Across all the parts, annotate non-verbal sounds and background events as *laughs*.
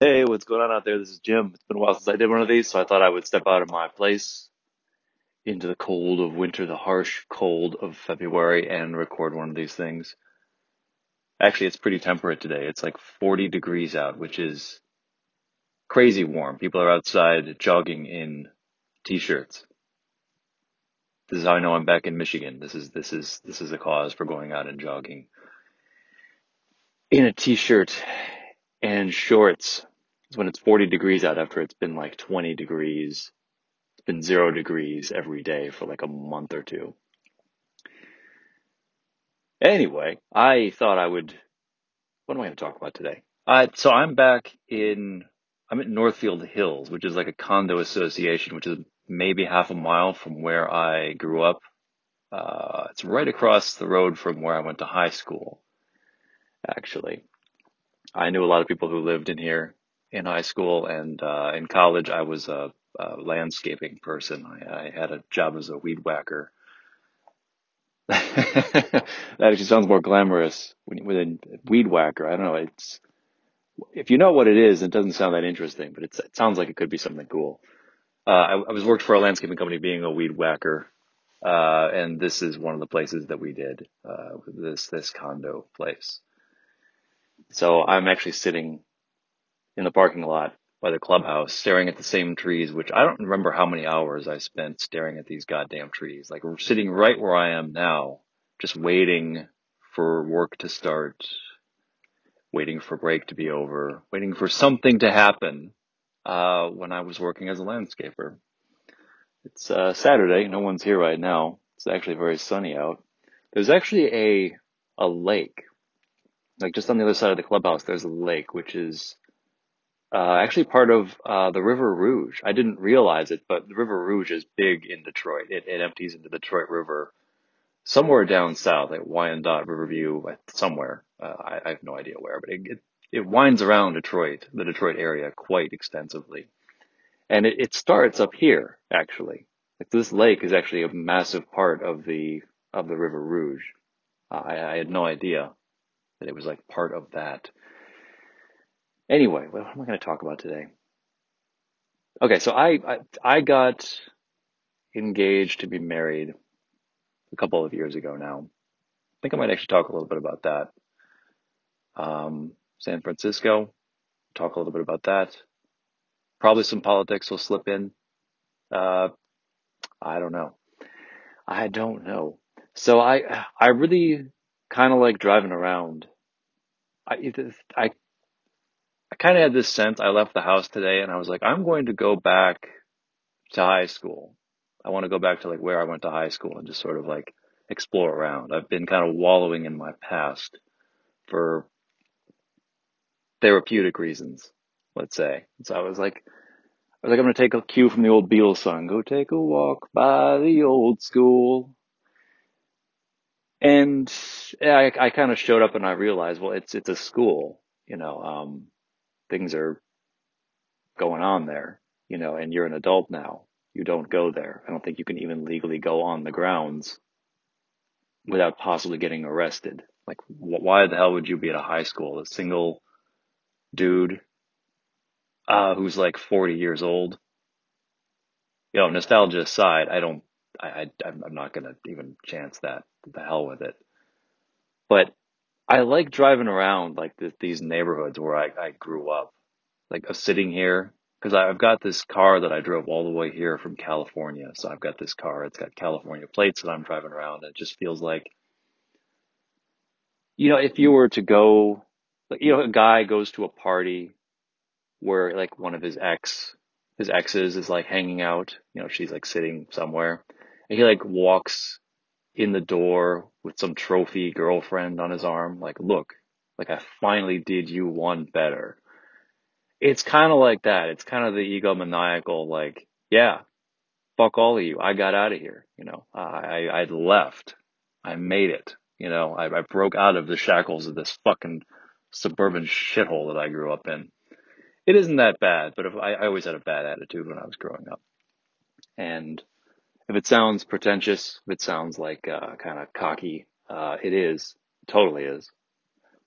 Hey, what's going on out there? This is Jim. It's been a while since I did one of these, so I thought I would step out of my place into the cold of winter, the harsh cold of February, and record one of these things. Actually, it's pretty temperate today. It's like 40 degrees out, which is crazy warm. People are outside jogging in t-shirts. This is how I know I'm back in Michigan. This is this is this is a cause for going out and jogging in a t-shirt and shorts. It's when it's 40 degrees out after it's been like 20 degrees It's been zero degrees every day for like a month or two. Anyway, I thought I would. What am I going to talk about today? Uh, so I'm back in. I'm at Northfield Hills, which is like a condo association, which is maybe half a mile from where I grew up. Uh, it's right across the road from where I went to high school, actually. I knew a lot of people who lived in here in high school and uh, in college. I was a, a landscaping person. I, I had a job as a weed whacker *laughs* that actually sounds more glamorous when with a weed whacker. I don't know. It's if you know what it is, it doesn't sound that interesting, but it sounds like it could be something cool. Uh, I, I was worked for a landscaping company being a weed whacker, uh, and this is one of the places that we did uh, this this condo place. So I'm actually sitting in the parking lot by the clubhouse, staring at the same trees, which I don't remember how many hours I spent staring at these goddamn trees. Like sitting right where I am now, just waiting for work to start, waiting for break to be over, waiting for something to happen. Uh, when I was working as a landscaper, it's uh, Saturday. No one's here right now. It's actually very sunny out. There's actually a a lake, like just on the other side of the clubhouse. There's a lake, which is uh, actually part of uh, the River Rouge. I didn't realize it, but the River Rouge is big in Detroit. It, it empties into the Detroit River somewhere down south, like Wyandotte, Riverview, somewhere. Uh, I, I have no idea where, but it, it, it winds around Detroit, the Detroit area, quite extensively. And it, it starts up here, actually. Like this lake is actually a massive part of the of the River Rouge. I, I had no idea it was like part of that. Anyway, what am I going to talk about today? Okay, so I, I I got engaged to be married a couple of years ago now. I think I might actually talk a little bit about that. Um, San Francisco, talk a little bit about that. Probably some politics will slip in. Uh, I don't know. I don't know. So I I really kind of like driving around. I I I kind of had this sense. I left the house today and I was like, I'm going to go back to high school. I want to go back to like where I went to high school and just sort of like explore around. I've been kind of wallowing in my past for therapeutic reasons, let's say. So I was like, I was like, I'm going to take a cue from the old Beatles song, go take a walk by the old school. And I, I kind of showed up and I realized, well, it's, it's a school, you know, um, things are going on there, you know, and you're an adult now. You don't go there. I don't think you can even legally go on the grounds without possibly getting arrested. Like, why the hell would you be at a high school? A single dude uh, who's like 40 years old. You know, nostalgia aside, I don't, I, I I'm not gonna even chance that. The hell with it. But I like driving around like the, these neighborhoods where I, I grew up, like uh, sitting here because I've got this car that I drove all the way here from California. So I've got this car. It's got California plates that I'm driving around. It just feels like You know, if you were to go, like, you know, a guy goes to a party where like one of his ex, his exes is like hanging out, you know, she's like sitting somewhere he like walks in the door with some trophy girlfriend on his arm, like, look, like I finally did you one better. It's kind of like that. It's kind of the egomaniacal, like, yeah, fuck all of you. I got out of here. You know, I, I left. I made it. You know, I, I broke out of the shackles of this fucking suburban shithole that I grew up in. It isn't that bad, but if I, I always had a bad attitude when I was growing up. And if it sounds pretentious, if it sounds like uh, kind of cocky, uh, it is, totally is.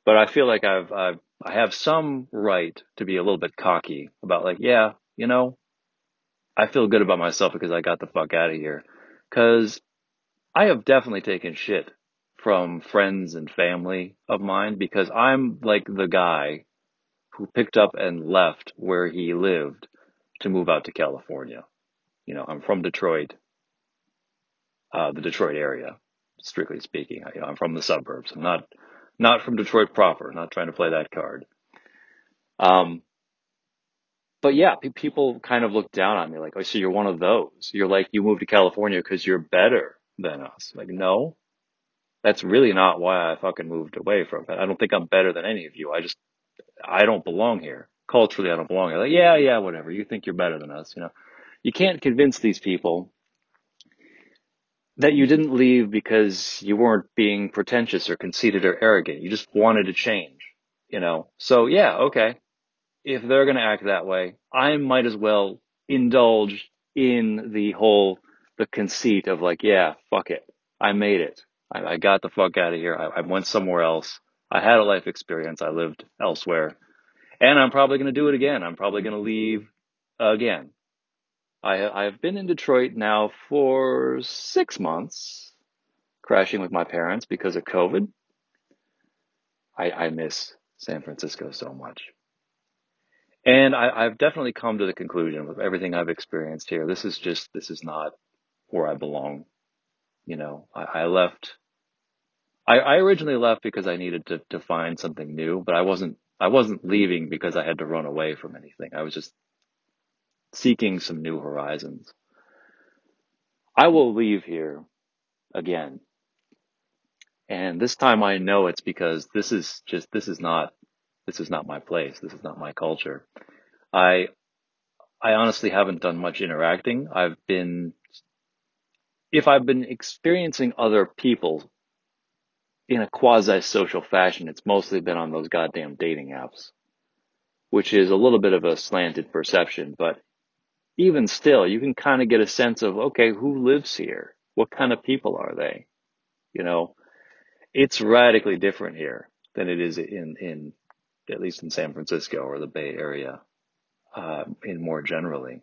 But I feel like I've I've I have some right to be a little bit cocky about like, yeah, you know, I feel good about myself because I got the fuck out of here. Cause I have definitely taken shit from friends and family of mine because I'm like the guy who picked up and left where he lived to move out to California. You know, I'm from Detroit, uh, the Detroit area, strictly speaking. I, you know, I'm from the suburbs. I'm not, not from Detroit proper, not trying to play that card. Um, but yeah, pe- people kind of look down on me like, oh, so you're one of those. You're like, you moved to California because you're better than us. Like, no, that's really not why I fucking moved away from it. I don't think I'm better than any of you. I just, I don't belong here. Culturally, I don't belong here. Like, yeah, yeah, whatever. You think you're better than us, you know? You can't convince these people that you didn't leave because you weren't being pretentious or conceited or arrogant. You just wanted to change, you know? So yeah, okay if they're going to act that way, I might as well indulge in the whole, the conceit of like, yeah, fuck it. I made it. I, I got the fuck out of here. I, I went somewhere else. I had a life experience. I lived elsewhere and I'm probably going to do it again. I'm probably going to leave again. I, I've been in Detroit now for six months, crashing with my parents because of COVID. I, I miss San Francisco so much. And I, I've definitely come to the conclusion with everything I've experienced here. This is just, this is not where I belong. You know, I, I left, I, I originally left because I needed to, to find something new, but I wasn't, I wasn't leaving because I had to run away from anything. I was just seeking some new horizons. I will leave here again. And this time I know it's because this is just, this is not, this is not my place. This is not my culture. I I honestly haven't done much interacting. I've been, if I've been experiencing other people in a quasi social fashion, it's mostly been on those goddamn dating apps, which is a little bit of a slanted perception, but even still, you can kind of get a sense of, okay, who lives here? What kind of people are they? You know, it's radically different here than it is in, in, at least in San Francisco or the Bay Area, uh, in more generally.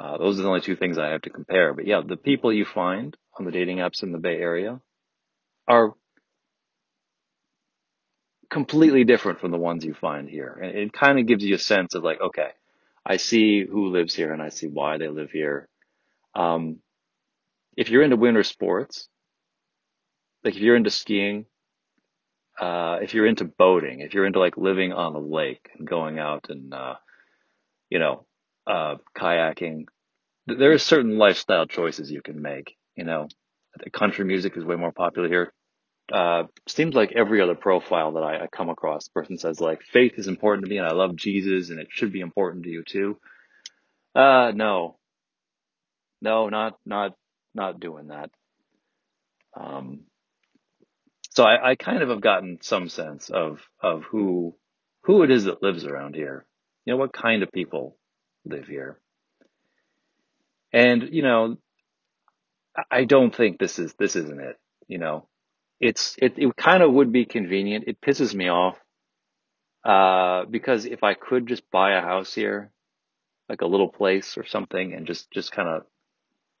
Uh, those are the only two things I have to compare. But yeah, the people you find on the dating apps in the Bay Area are completely different from the ones you find here. And it kind of gives you a sense of like, okay, I see who lives here and I see why they live here. Um, if you're into winter sports, like if you're into skiing, uh, if you're into boating, if you're into like living on a lake and going out and, uh, you know, uh, kayaking, there are certain lifestyle choices you can make. You know, country music is way more popular here. Uh, seems like every other profile that I, I come across, person says like faith is important to me and I love Jesus and it should be important to you too. Uh, no, no, not, not, not doing that. Um, so I, I kind of have gotten some sense of, of who, who it is that lives around here. You know, what kind of people live here. And, you know, I don't think this is, this isn't it. You know, it's, it, it kind of would be convenient. It pisses me off. Uh, because if I could just buy a house here, like a little place or something and just, just kind of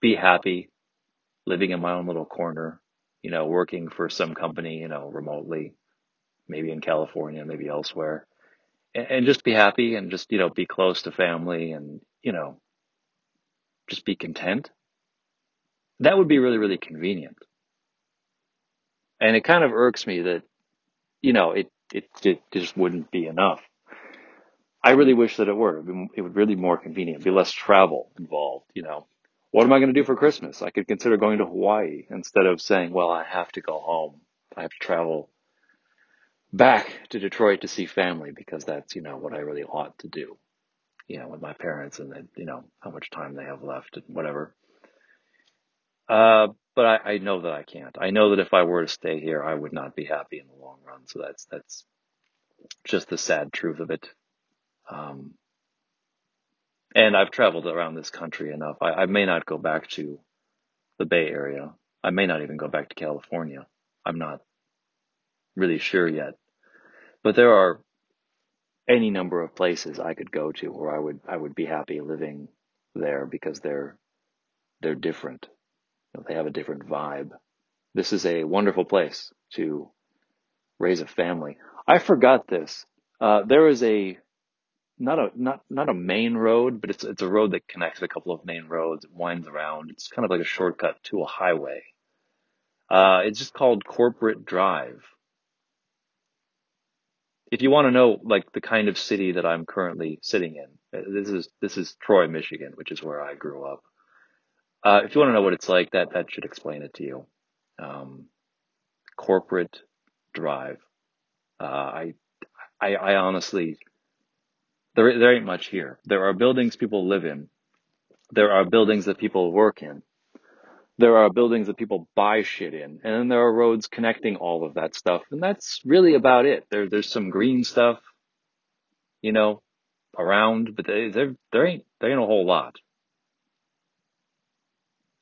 be happy living in my own little corner, you know, working for some company, you know, remotely, maybe in California, maybe elsewhere and, and just be happy and just, you know, be close to family and, you know, just be content. That would be really, really convenient. And it kind of irks me that, you know, it, it, it just wouldn't be enough. I really wish that it were. It would really be more convenient, be less travel involved, you know. What am I going to do for Christmas? I could consider going to Hawaii instead of saying, well, I have to go home. I have to travel back to Detroit to see family because that's, you know, what I really ought to do, you know, with my parents and you know, how much time they have left and whatever. Uh, but I, I know that I can't. I know that if I were to stay here, I would not be happy in the long run. So that's, that's just the sad truth of it. Um, and I've traveled around this country enough. I, I may not go back to the Bay Area. I may not even go back to California. I'm not really sure yet. But there are any number of places I could go to where I would I would be happy living there because they're they're different. Know, they have a different vibe. This is a wonderful place to raise a family. I forgot this. Uh, there is a not a not not a main road, but it's it's a road that connects a couple of main roads. It winds around. It's kind of like a shortcut to a highway. Uh, it's just called Corporate Drive. If you want to know like the kind of city that I'm currently sitting in, uh, this is this is Troy, Michigan, which is where I grew up. Uh, if you want to know what it's like, that that should explain it to you. Um, corporate Drive. Uh, I, I I honestly there there ain't much here. There are buildings people live in. There are buildings that people work in. There are buildings that people buy shit in, and then there are roads connecting all of that stuff, and that's really about it. There there's some green stuff, you know, around, but they, there there ain't there ain't a whole lot.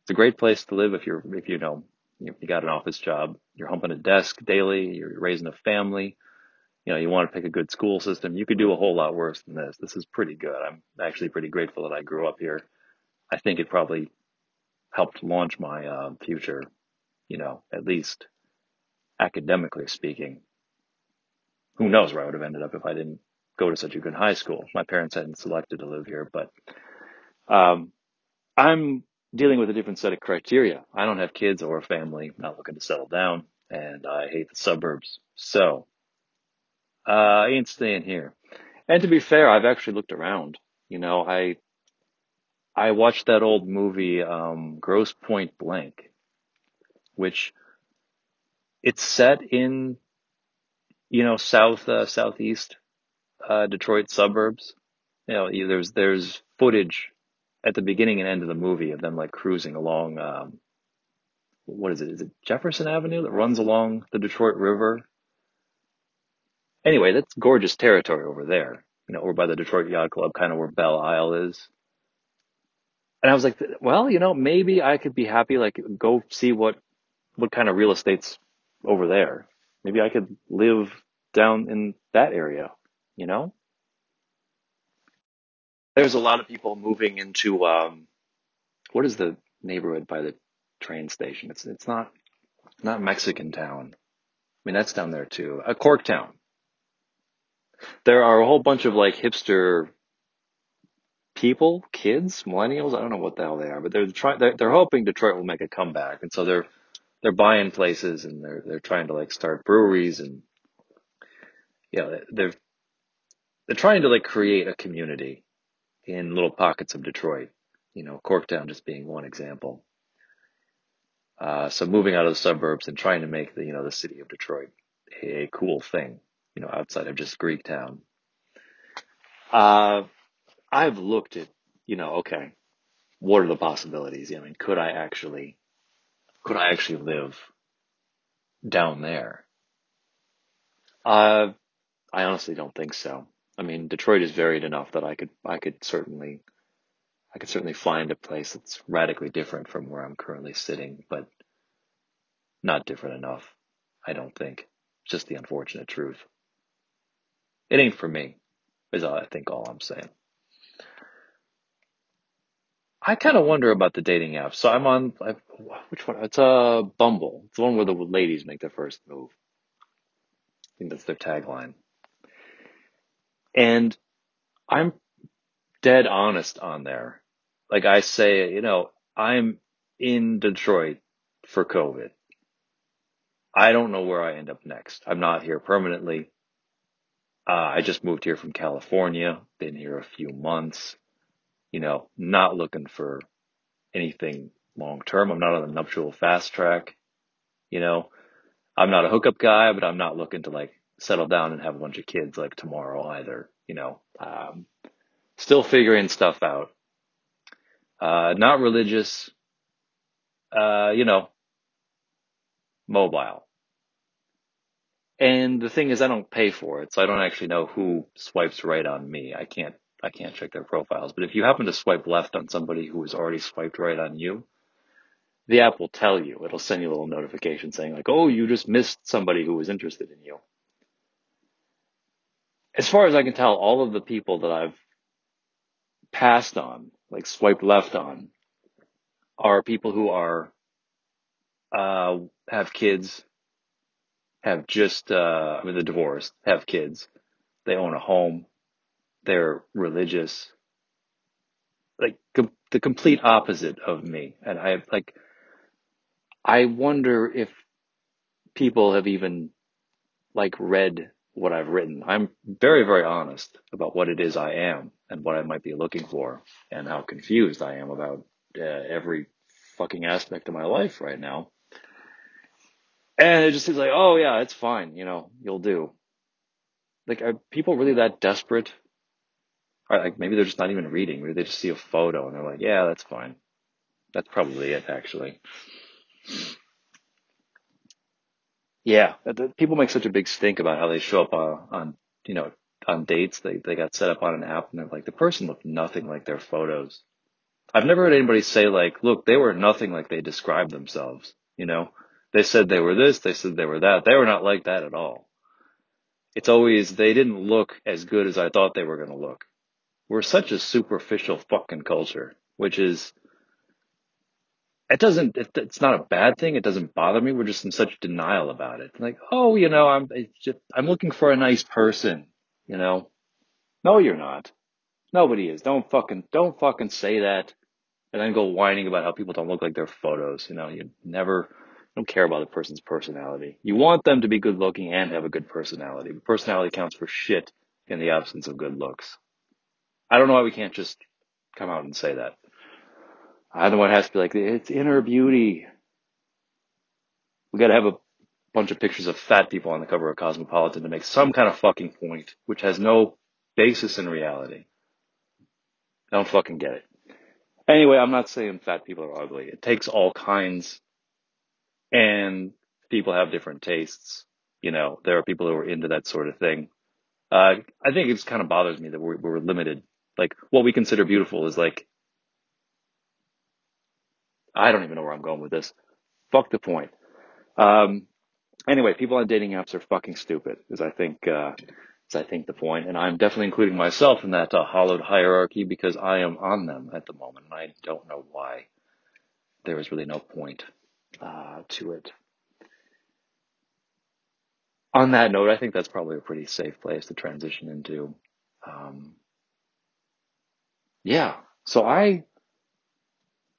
It's a great place to live if you're if you know you, you got an office job, you're humping a desk daily, you're raising a family, you know, you want to pick a good school system. You could do a whole lot worse than this. This is pretty good. I'm actually pretty grateful that I grew up here. I think it probably helped launch my uh, future, you know, at least academically speaking. Who knows where I would have ended up if I didn't go to such a good high school. My parents hadn't selected to live here, but um, I'm dealing with a different set of criteria. I don't have kids or a family, not looking to settle down, and I hate the suburbs. So, uh, I ain't staying here. And to be fair, I've actually looked around. You know, I I watched that old movie, um, Grosse Pointe Blank, which it's set in, you know, south, uh, southeast, uh, Detroit suburbs. You know, there's, there's footage at the beginning and end of the movie of them like cruising along, um, what is it? Is it Jefferson Avenue that runs along the Detroit River? Anyway, that's gorgeous territory over there. You know, over by the Detroit Yacht Club, kind of where Belle Isle is. And I was like, well, you know, maybe I could be happy, like go see what, what kind of real estate's over there. Maybe I could live down in that area, you know? There's a lot of people moving into, um, what is the neighborhood by the train station? It's, it's not, not Mexican town. I mean, that's down there too. A uh, Corktown. There are a whole bunch of like hipster people, kids, millennials. I don't know what the hell they are, but they're trying. They're, they're hoping Detroit will make a comeback, and so they're they're buying places and they're they're trying to like start breweries and yeah, you know, they're they're trying to like create a community in little pockets of Detroit. You know, Corktown just being one example. Uh, so moving out of the suburbs and trying to make the you know the city of Detroit a, cool thing, you know, outside of just Greektown. Uh, I've looked at, you know, okay, what are the possibilities? I mean, could I actually, could I actually live down there? Uh, I honestly don't think so. I mean, Detroit is varied enough that I could, I could certainly, I could certainly find a place that's radically different from where I'm currently sitting, but not different enough. I don't think. It's just the unfortunate truth. It ain't for me, is all I think all I'm saying. I kind of wonder about the dating apps. So I'm on I, which one? It's a uh, Bumble. It's the one where the ladies make their first move. I think that's their tagline. And I'm dead honest on there. Like I say, you know, I'm in Detroit for COVID. I don't know where I end up next. I'm not here permanently. Uh, I just moved here from California, been here a few months you know, not looking for anything long term. I'm not on the nuptial fast track. You know, I'm not a hookup guy, but I'm not looking to like settle down and have a bunch of kids like tomorrow either. You know, um, still figuring stuff out. Uh, not religious. Uh, you know, mobile. And the thing is, I don't pay for it, so I don't actually know who swipes right on me. I can't I can't check their profiles. But if you happen to swipe left on somebody who has already swiped right on you, the app will tell you. It'll send you a little notification saying like, "Oh, you just missed somebody who was interested in you." As far as I can tell, all of the people that I've passed on, like swiped left on, are people who are uh, have kids, have just uh, I mean, they're divorced, have kids, they own a home, they're religious, like com- the complete opposite of me. And I like, I wonder if people have even like read what I've written. I'm very, very honest about what it is I am and what I might be looking for and how confused I am about uh, every fucking aspect of my life right now. And it just seems like, oh yeah, it's fine. You know, you'll do. Like, are people really that desperate? Or like, maybe they're just not even reading. Maybe they just see a photo and they're like, yeah, that's fine. That's probably it, actually. Yeah, people make such a big stink about how they show up on, on you know, on dates. They they got set up on an app and they're like, the person looked nothing like their photos. I've never heard anybody say like, look, they were nothing like they described themselves. You know, they said they were this, they said they were that. They were not like that at all. It's always they didn't look as good as I thought they were going to look. We're such a superficial fucking culture, which is it doesn't it, it's not a bad thing. It doesn't bother me. We're just in such denial about it. Like oh you know i'm just i'm looking for a nice person you know? No you're not. Nobody is. Don't fucking don't fucking say that. And then go whining about how people don't look like their photos you know? You never don't care about the person's personality. You want them to be good looking and have a good personality. But personality counts for shit in the absence of good looks. I don't know why we can't just come out and say that I'm the one has to be like, it's inner beauty. We got to have a bunch of pictures of fat people on the cover of Cosmopolitan to make some kind of fucking point, which has no basis in reality. I don't fucking get it. Anyway, I'm not saying fat people are ugly. It takes all kinds, and people have different tastes. You know, there are people who are into that sort of thing. Uh, I think it just kind of bothers me that we're, we're limited. Like, what we consider beautiful is like I don't even know where I'm going with this. Fuck the point. Um, anyway, people on dating apps are fucking stupid, is I think, uh, is I think the point, and I'm definitely including myself in that uh, hollowed hierarchy because I am on them at the moment, and I don't know why. There is really no point uh, to it. On that note, I think that's probably a pretty safe place to transition into. Um, yeah, so I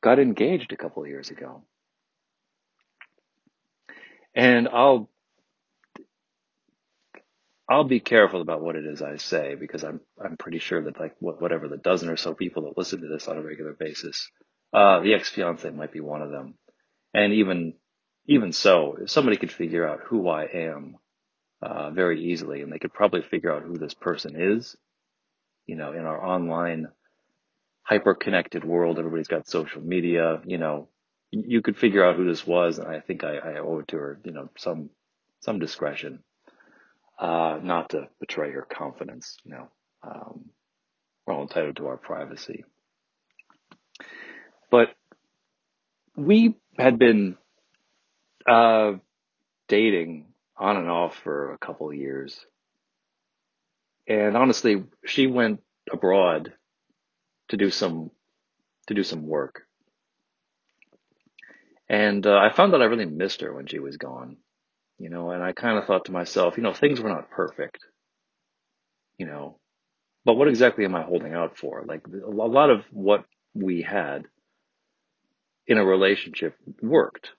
got engaged a couple of years ago. And I'll I'll be careful about what it is I say because I'm I'm pretty sure that like whatever the dozen or so people that listen to this on a regular basis, uh, the ex fiance might be one of them, and even even so, if somebody could figure out who I am uh, very easily, and they could probably figure out who this person is, you know, in our online hyper connected world, everybody's got social media, you know, you could figure out who this was, and I think I, I owe it to her, you know, some some discretion uh, not to betray her confidence. You know, um, we're all entitled to our privacy. But we had been uh, dating on and off for a couple of years, and honestly, she went abroad to do some to do some work, and uh, I found that I really missed her when she was gone. You know, and I kind of thought to myself, you know, things were not perfect. You know, but what exactly am I holding out for? Like a lot of what we had in a relationship worked.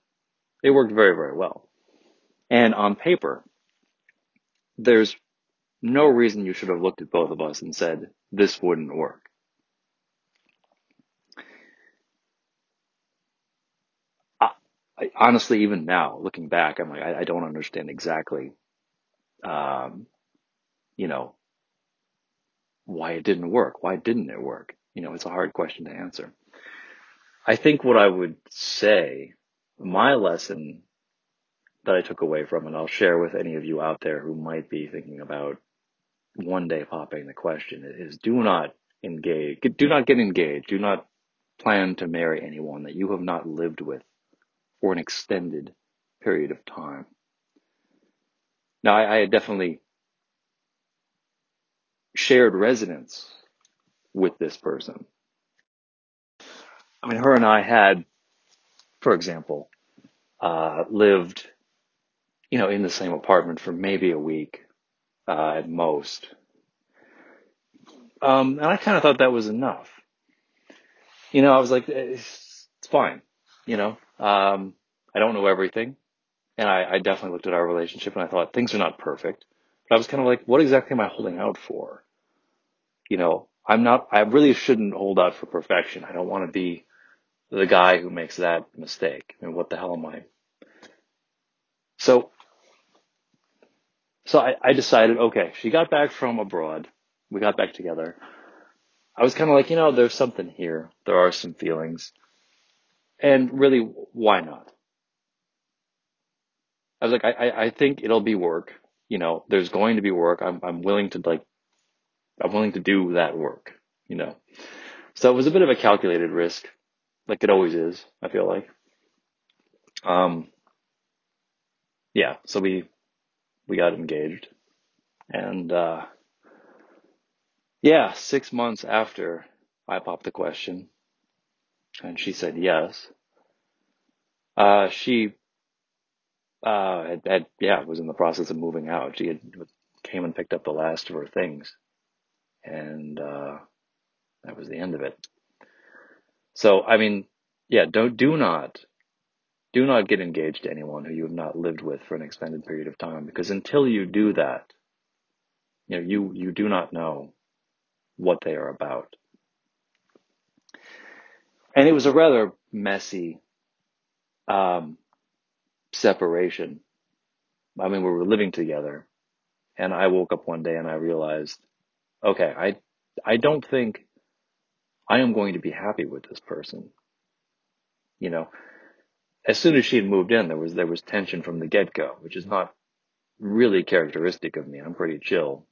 It worked very, very well. And on paper, there's no reason you should have looked at both of us and said, this wouldn't work. I, I, honestly, even now, looking back, I'm like, I, I don't understand exactly, um, you know, why it didn't work. Why didn't it work? You know, it's a hard question to answer. I think what I would say, my lesson that I took away from, and I'll share with any of you out there who might be thinking about one day popping the question is do not engage, do not get engaged, do not plan to marry anyone that you have not lived with for an extended period of time. Now, I, I definitely shared residence with this person. I mean, her and I had, for example, uh, lived, you know, in the same apartment for maybe a week uh, at most. Um, and I kind of thought that was enough. You know, I was like, it's, it's fine. You know, um, I don't know everything. And I, I definitely looked at our relationship and I thought things are not perfect. But I was kind of like, what exactly am I holding out for? You know, I'm not, I really shouldn't hold out for perfection. I don't want to be the guy who makes that mistake. I mean, what the hell am I? So, so I, I decided, okay, she got back from abroad. We got back together. I was kind of like, you know, there's something here. There are some feelings. And really, why not? I was like, I, I think it'll be work. You know, there's going to be work. I'm, I'm willing to like, I'm willing to do that work, you know. So it was a bit of a calculated risk, like it always is, I feel like. Um, yeah, so we, we got engaged and, uh, yeah, six months after I popped the question and she said yes, uh, she Uh, had, had, yeah, was in the process of moving out. She had came and picked up the last of her things, and uh, that was the end of it. So, I mean, yeah, don't do not do not get engaged to anyone who you have not lived with for an extended period of time, because until you do that, you know, you you do not know what they are about. And it was a rather messy um, separation. I mean, we were living together, and I woke up one day and I realized, okay, I I don't think I am going to be happy with this person. You know, as soon as she had moved in, there was there was tension from the get go, which is not really characteristic of me. I'm pretty chill,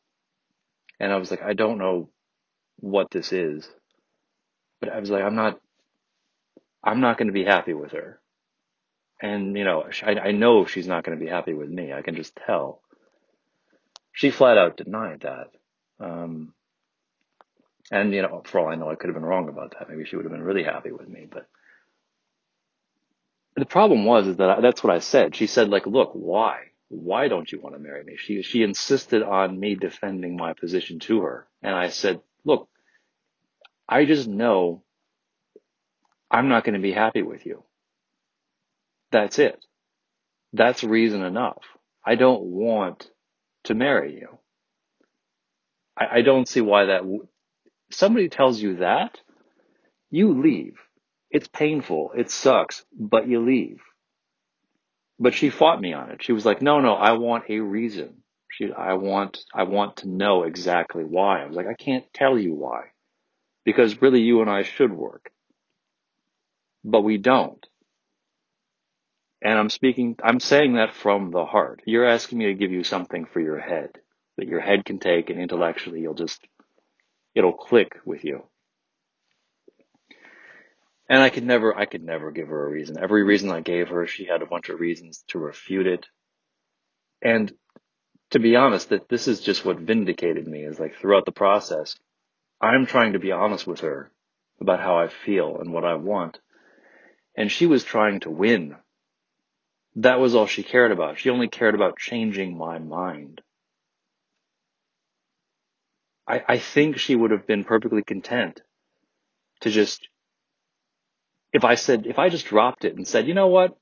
and I was like, I don't know what this is, but I was like, I'm not, I'm not going to be happy with her, and you know, I, I know she's not going to be happy with me. I can just tell. She flat out denied that. Um, and you know, for all I know, I could have been wrong about that. Maybe she would have been really happy with me, but the problem was is that I, that's what I said. She said, like, look, why? Why don't you want to marry me? She she insisted on me defending my position to her, and I said, look, I just know I'm not going to be happy with you. That's it. That's reason enough. I don't want to marry you. I, I don't see why that. W- Somebody tells you that, you leave. It's painful. It sucks, but you leave. But she fought me on it. She was like, no, no, I want a reason. She, I want, I want to know exactly why. I was like, I can't tell you why. Because really you and I should work. But we don't. And I'm speaking, I'm saying that from the heart. You're asking me to give you something for your head that your head can take and intellectually you'll just, it'll click with you. And I could never, I could never give her a reason. Every reason I gave her, she had a bunch of reasons to refute it. And to be honest, that this is just what vindicated me is like throughout the process, I'm trying to be honest with her about how I feel and what I want. And she was trying to win. That was all she cared about. She only cared about changing my mind. I, I think she would have been perfectly content to just, if I said, if I just dropped it and said, you know what?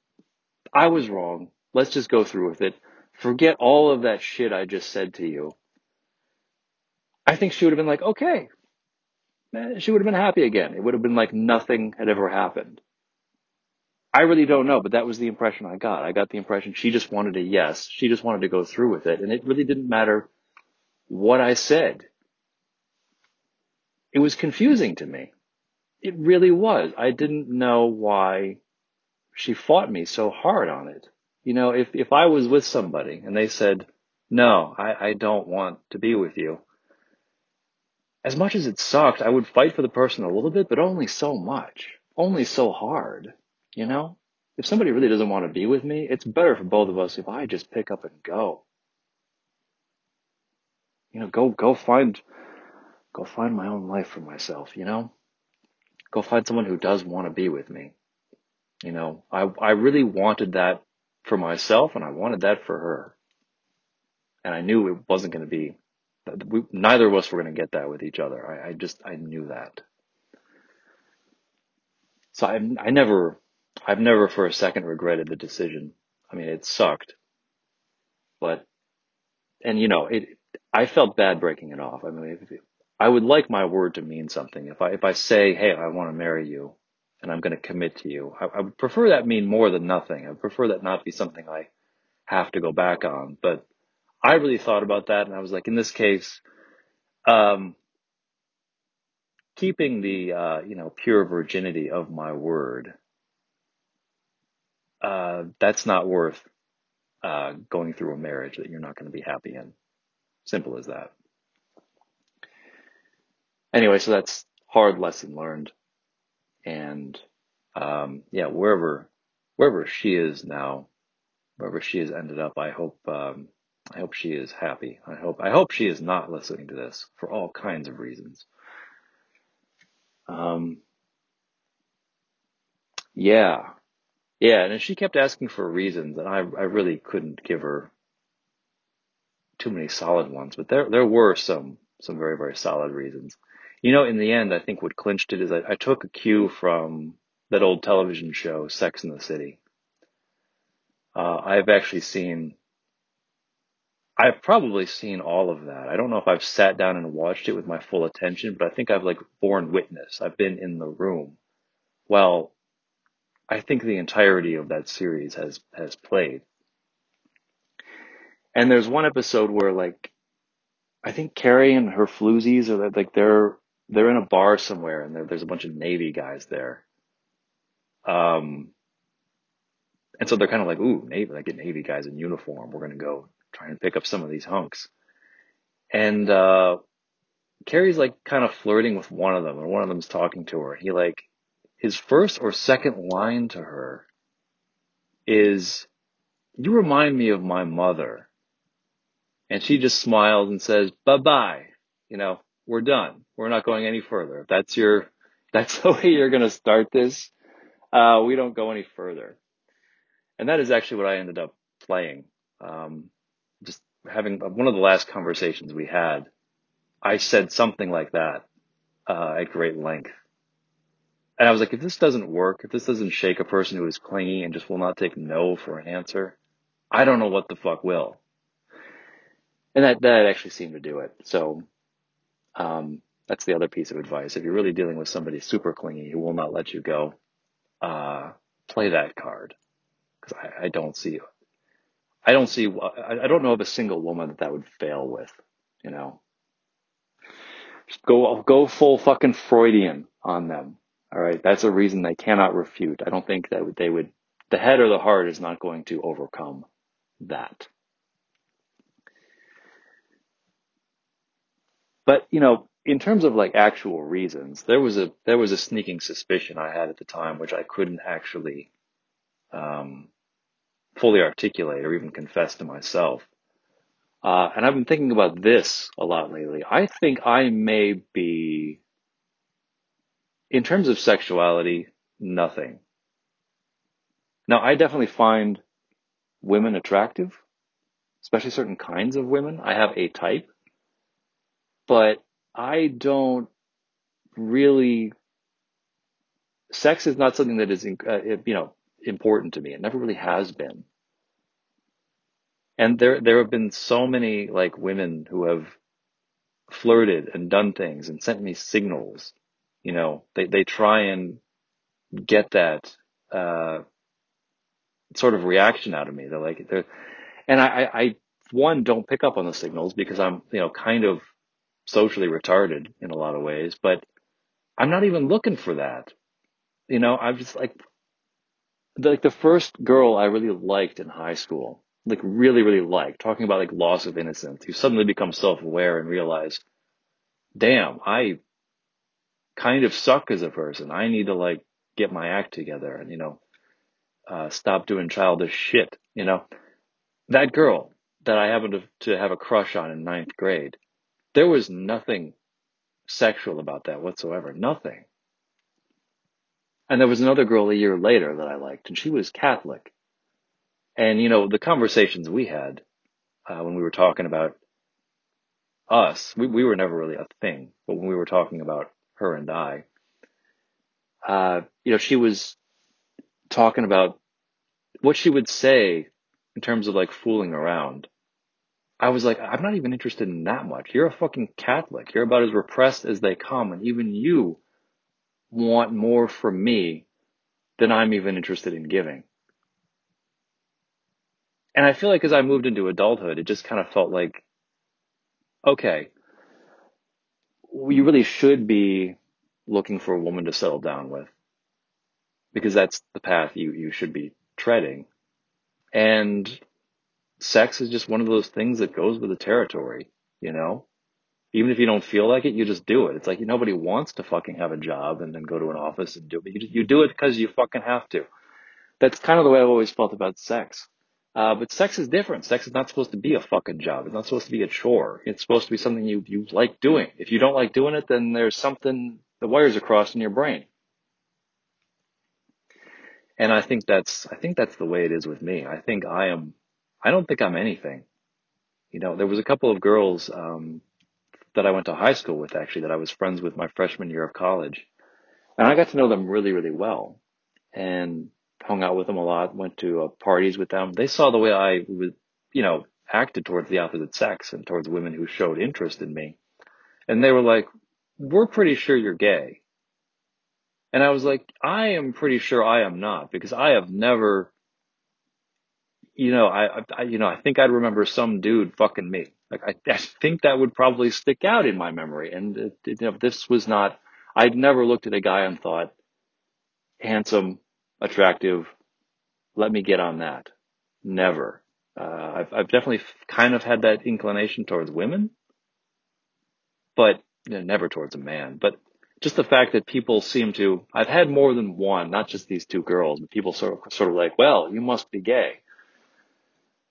I was wrong. Let's just go through with it. Forget all of that shit I just said to you. I think she would have been like, okay. Eh, she would have been happy again. It would have been like nothing had ever happened. I really don't know, but that was the impression I got. I got the impression she just wanted a yes. She just wanted to go through with it. And it really didn't matter what I said. It was confusing to me. It really was. I didn't know why she fought me so hard on it. You know, if, if I was with somebody and they said, no, I, I don't want to be with you, as much as it sucked, I would fight for the person a little bit, but only so much, only so hard, you know? If somebody really doesn't want to be with me, it's better for both of us if I just pick up and go. You know, go, go find go find my own life for myself, you know? Go find someone who does want to be with me. You know, I, I really wanted that for myself and I wanted that for her. And I knew it wasn't going to be, we, neither of us were going to get that with each other. I, I just, I knew that. So I, I never, I've never for a second regretted the decision. I mean, it sucked, but, and you know, it, I felt bad breaking it off. I mean, if, I would like my word to mean something. If I, if I say, Hey, I want to marry you and I'm going to commit to you, I, I would prefer that mean more than nothing. I would prefer that not be something I have to go back on, but I really thought about that and I was like, in this case, um, keeping the, uh, you know, pure virginity of my word, uh, that's not worth, uh, going through a marriage that you're not going to be happy in. Simple as that. Anyway, so that's hard lesson learned. And, um, yeah, wherever, wherever she is now, wherever she has ended up, I hope, um, I hope she is happy. I hope, I hope she is not listening to this for all kinds of reasons. Um, yeah, yeah. And she kept asking for reasons and I, I really couldn't give her too many solid ones, but there, there were some, some very, very solid reasons. You know, in the end, I think what clinched it is I, I took a cue from that old television show, Sex in the City. Uh, I've actually seen, I've probably seen all of that. I don't know if I've sat down and watched it with my full attention, but I think I've like borne witness. I've been in the room. Well, I think the entirety of that series has, has played. And there's one episode where like, I think Carrie and her floozies are like, they're, they're in a bar somewhere and there's a bunch of Navy guys there. Um, and so they're kind of like, ooh, Navy, like Navy guys in uniform. We're to go try and pick up some of these hunks. And, uh, Carrie's like kind of flirting with one of them and one of them's talking to her. He like, his first or second line to her is, you remind me of my mother. And she just smiles and says, bye bye. You know, we're done. We're not going any further. If that's your, *laughs* that's the way you're going to start this. Uh, we don't go any further. And that is actually what I ended up playing. Um, just having one of the last conversations we had, I said something like that, uh, at great length. And I was like, if this doesn't work, if this doesn't shake a person who is clingy and just will not take no for an answer, I don't know what the fuck will. And that, that actually seemed to do it. So, um, that's the other piece of advice. If you're really dealing with somebody super clingy who will not let you go, uh, play that card. Cause I, I don't see, I don't see, I, I don't know of a single woman that that would fail with, you know. Just go, go full fucking Freudian on them. All right. That's a reason they cannot refute. I don't think that they would, the head or the heart is not going to overcome that. But, you know, in terms of like actual reasons, there was a, there was a sneaking suspicion I had at the time, which I couldn't actually, um, fully articulate or even confess to myself. Uh, and I've been thinking about this a lot lately. I think I may be, in terms of sexuality, nothing. Now, I definitely find women attractive, especially certain kinds of women. I have a type, but I don't really, sex is not something that is, uh, you know, important to me. It never really has been. And there, there have been so many like women who have flirted and done things and sent me signals. You know, they, they try and get that, uh, sort of reaction out of me. They're like, they're, and I, I, one, don't pick up on the signals because I'm, you know, kind of socially retarded in a lot of ways, but I'm not even looking for that. You know, I'm just like, like the first girl I really liked in high school like really, really liked, talking about like loss of innocence. You suddenly become self-aware and realize, damn, I kind of suck as a person. I need to like get my act together and, you know, uh, stop doing childish shit, you know. That girl that I happened to, to have a crush on in ninth grade, there was nothing sexual about that whatsoever. Nothing. And there was another girl a year later that I liked, and she was Catholic. And, you know, the conversations we had uh, when we were talking about us, we, we were never really a thing, but when we were talking about her and I, uh, you know, she was talking about what she would say in terms of like fooling around. I was like, I'm not even interested in that much. You're a fucking Catholic. You're about as repressed as they come. And even you want more from me than I'm even interested in giving. And I feel like as I moved into adulthood, it just kind of felt like, okay, you really should be looking for a woman to settle down with because that's the path you, you should be treading. And sex is just one of those things that goes with the territory, you know? Even if you don't feel like it, you just do it. It's like nobody wants to fucking have a job and then go to an office and do it. You, you do it because you fucking have to. That's kind of the way I've always felt about sex. Uh, but sex is different. Sex is not supposed to be a fucking job. It's not supposed to be a chore. It's supposed to be something you, you like doing. If you don't like doing it, then there's something, the wires are crossed in your brain. And I think that's, I think that's the way it is with me. I think I am, I don't think I'm anything. You know, there was a couple of girls, um, that I went to high school with actually that I was friends with my freshman year of college. And I got to know them really, really well and hung out with them a lot, went to uh, parties with them. They saw the way I was, you know, acted towards the opposite sex and towards women who showed interest in me. And they were like, we're pretty sure you're gay. And I was like, I am pretty sure I am not because I have never, you know, I, I you know, I think I'd remember some dude fucking me. Like I, I think that would probably stick out in my memory. And it, it, you know, this was not, I'd never looked at a guy and thought, handsome, attractive, let me get on that. Never. Uh, I've, I've definitely kind of had that inclination towards women, but you know, never towards a man. But just the fact that people seem to, I've had more than one, not just these two girls, but people sort of, sort of like, well, you must be gay.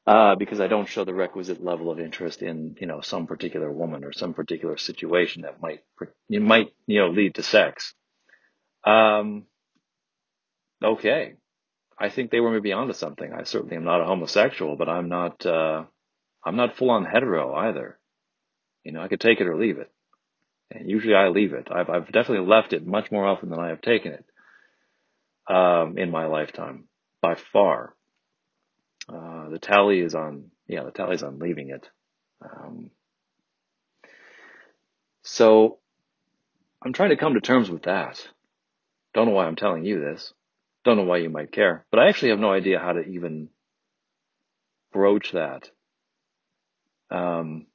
Uh, because I don't show the requisite level of interest in, you know, some particular woman or some particular situation that might, you might, you know, lead to sex. Um, okay. I think they were maybe onto something. I certainly am not a homosexual, but I'm not, uh, I'm not full on hetero either. You know, I could take it or leave it. And usually I leave it. I've, I've definitely left it much more often than I have taken it, um, in my lifetime by far. Uh, the tally is on, yeah, the tally's on leaving it. Um, so I'm trying to come to terms with that. Don't know why I'm telling you this. Don't know why you might care, but I actually have no idea how to even broach that. Um,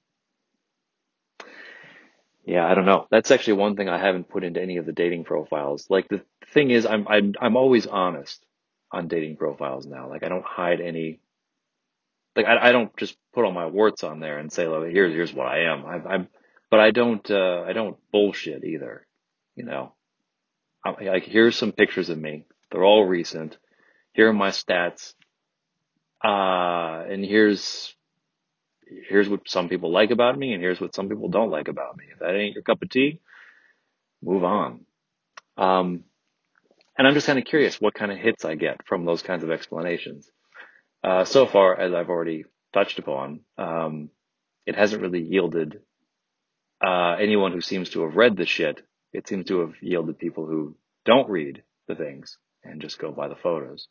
yeah, I don't know. That's actually one thing I haven't put into any of the dating profiles. Like the thing is, I'm I'm I'm always honest on dating profiles now. Like I don't hide any. Like I I don't just put all my warts on there and say, "Look, here's here's what I am." I'm, I'm but I don't uh, I don't bullshit either. You know, I'm, like here's some pictures of me. They're all recent. Here are my stats. Uh, and here's here's what some people like about me and here's what some people don't like about me. If that ain't your cup of tea, move on. Um, and I'm just kind of curious what kind of hits I get from those kinds of explanations. Uh, so far, as I've already touched upon, um, it hasn't really yielded uh, anyone who seems to have read the shit. It seems to have yielded people who don't read the things and just go by the photos.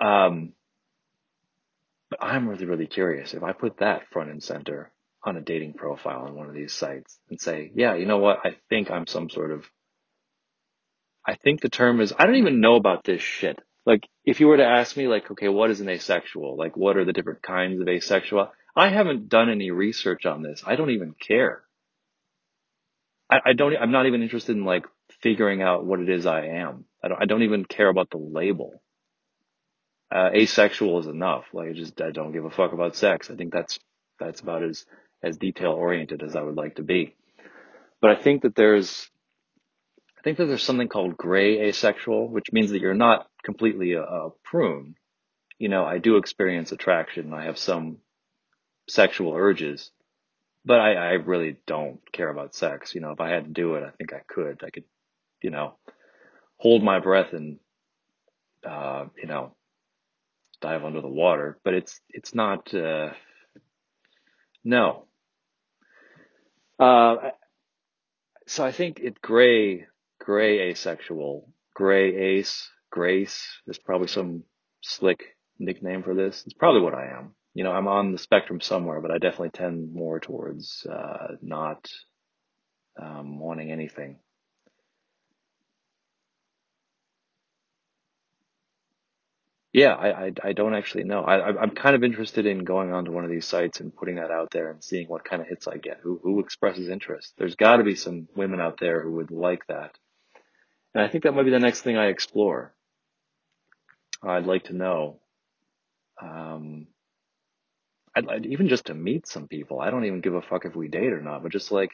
Um, but I'm really, really curious if I put that front and center on a dating profile on one of these sites and say, yeah, you know what? I think I'm some sort of, I think the term is, I don't even know about this shit. Like, if you were to ask me, like, okay, what is an asexual? Like, what are the different kinds of asexual? I haven't done any research on this. I don't even care. I, I don't, I'm not even interested in like figuring out what it is I am. I don't, I don't even care about the label uh, asexual is enough. Like I just I don't give a fuck about sex. I think that's that's about as as detail oriented as I would like to be. But I think that there's I think that there's something called gray asexual, which means that you're not completely a, a prune. You know, I do experience attraction. I have some sexual urges, but I, I really don't care about sex. You know, if I had to do it, I think I could. I could, you know, hold my breath and, uh, you know, dive under the water. But it's it's not. Uh, no. Uh, so I think it gray, gray asexual, gray ace, grace. There's probably some slick nickname for this. It's probably what I am. You know, I'm on the spectrum somewhere, but I definitely tend more towards uh, not um, wanting anything. Yeah, I, I, I don't actually know. I, I'm kind of interested in going onto one of these sites and putting that out there and seeing what kind of hits I get. Who who expresses interest? There's got to be some women out there who would like that, and I think that might be the next thing I explore. I'd like to know. Um, I'd, I'd even just to meet some people. I don't even give a fuck if we date or not, but just like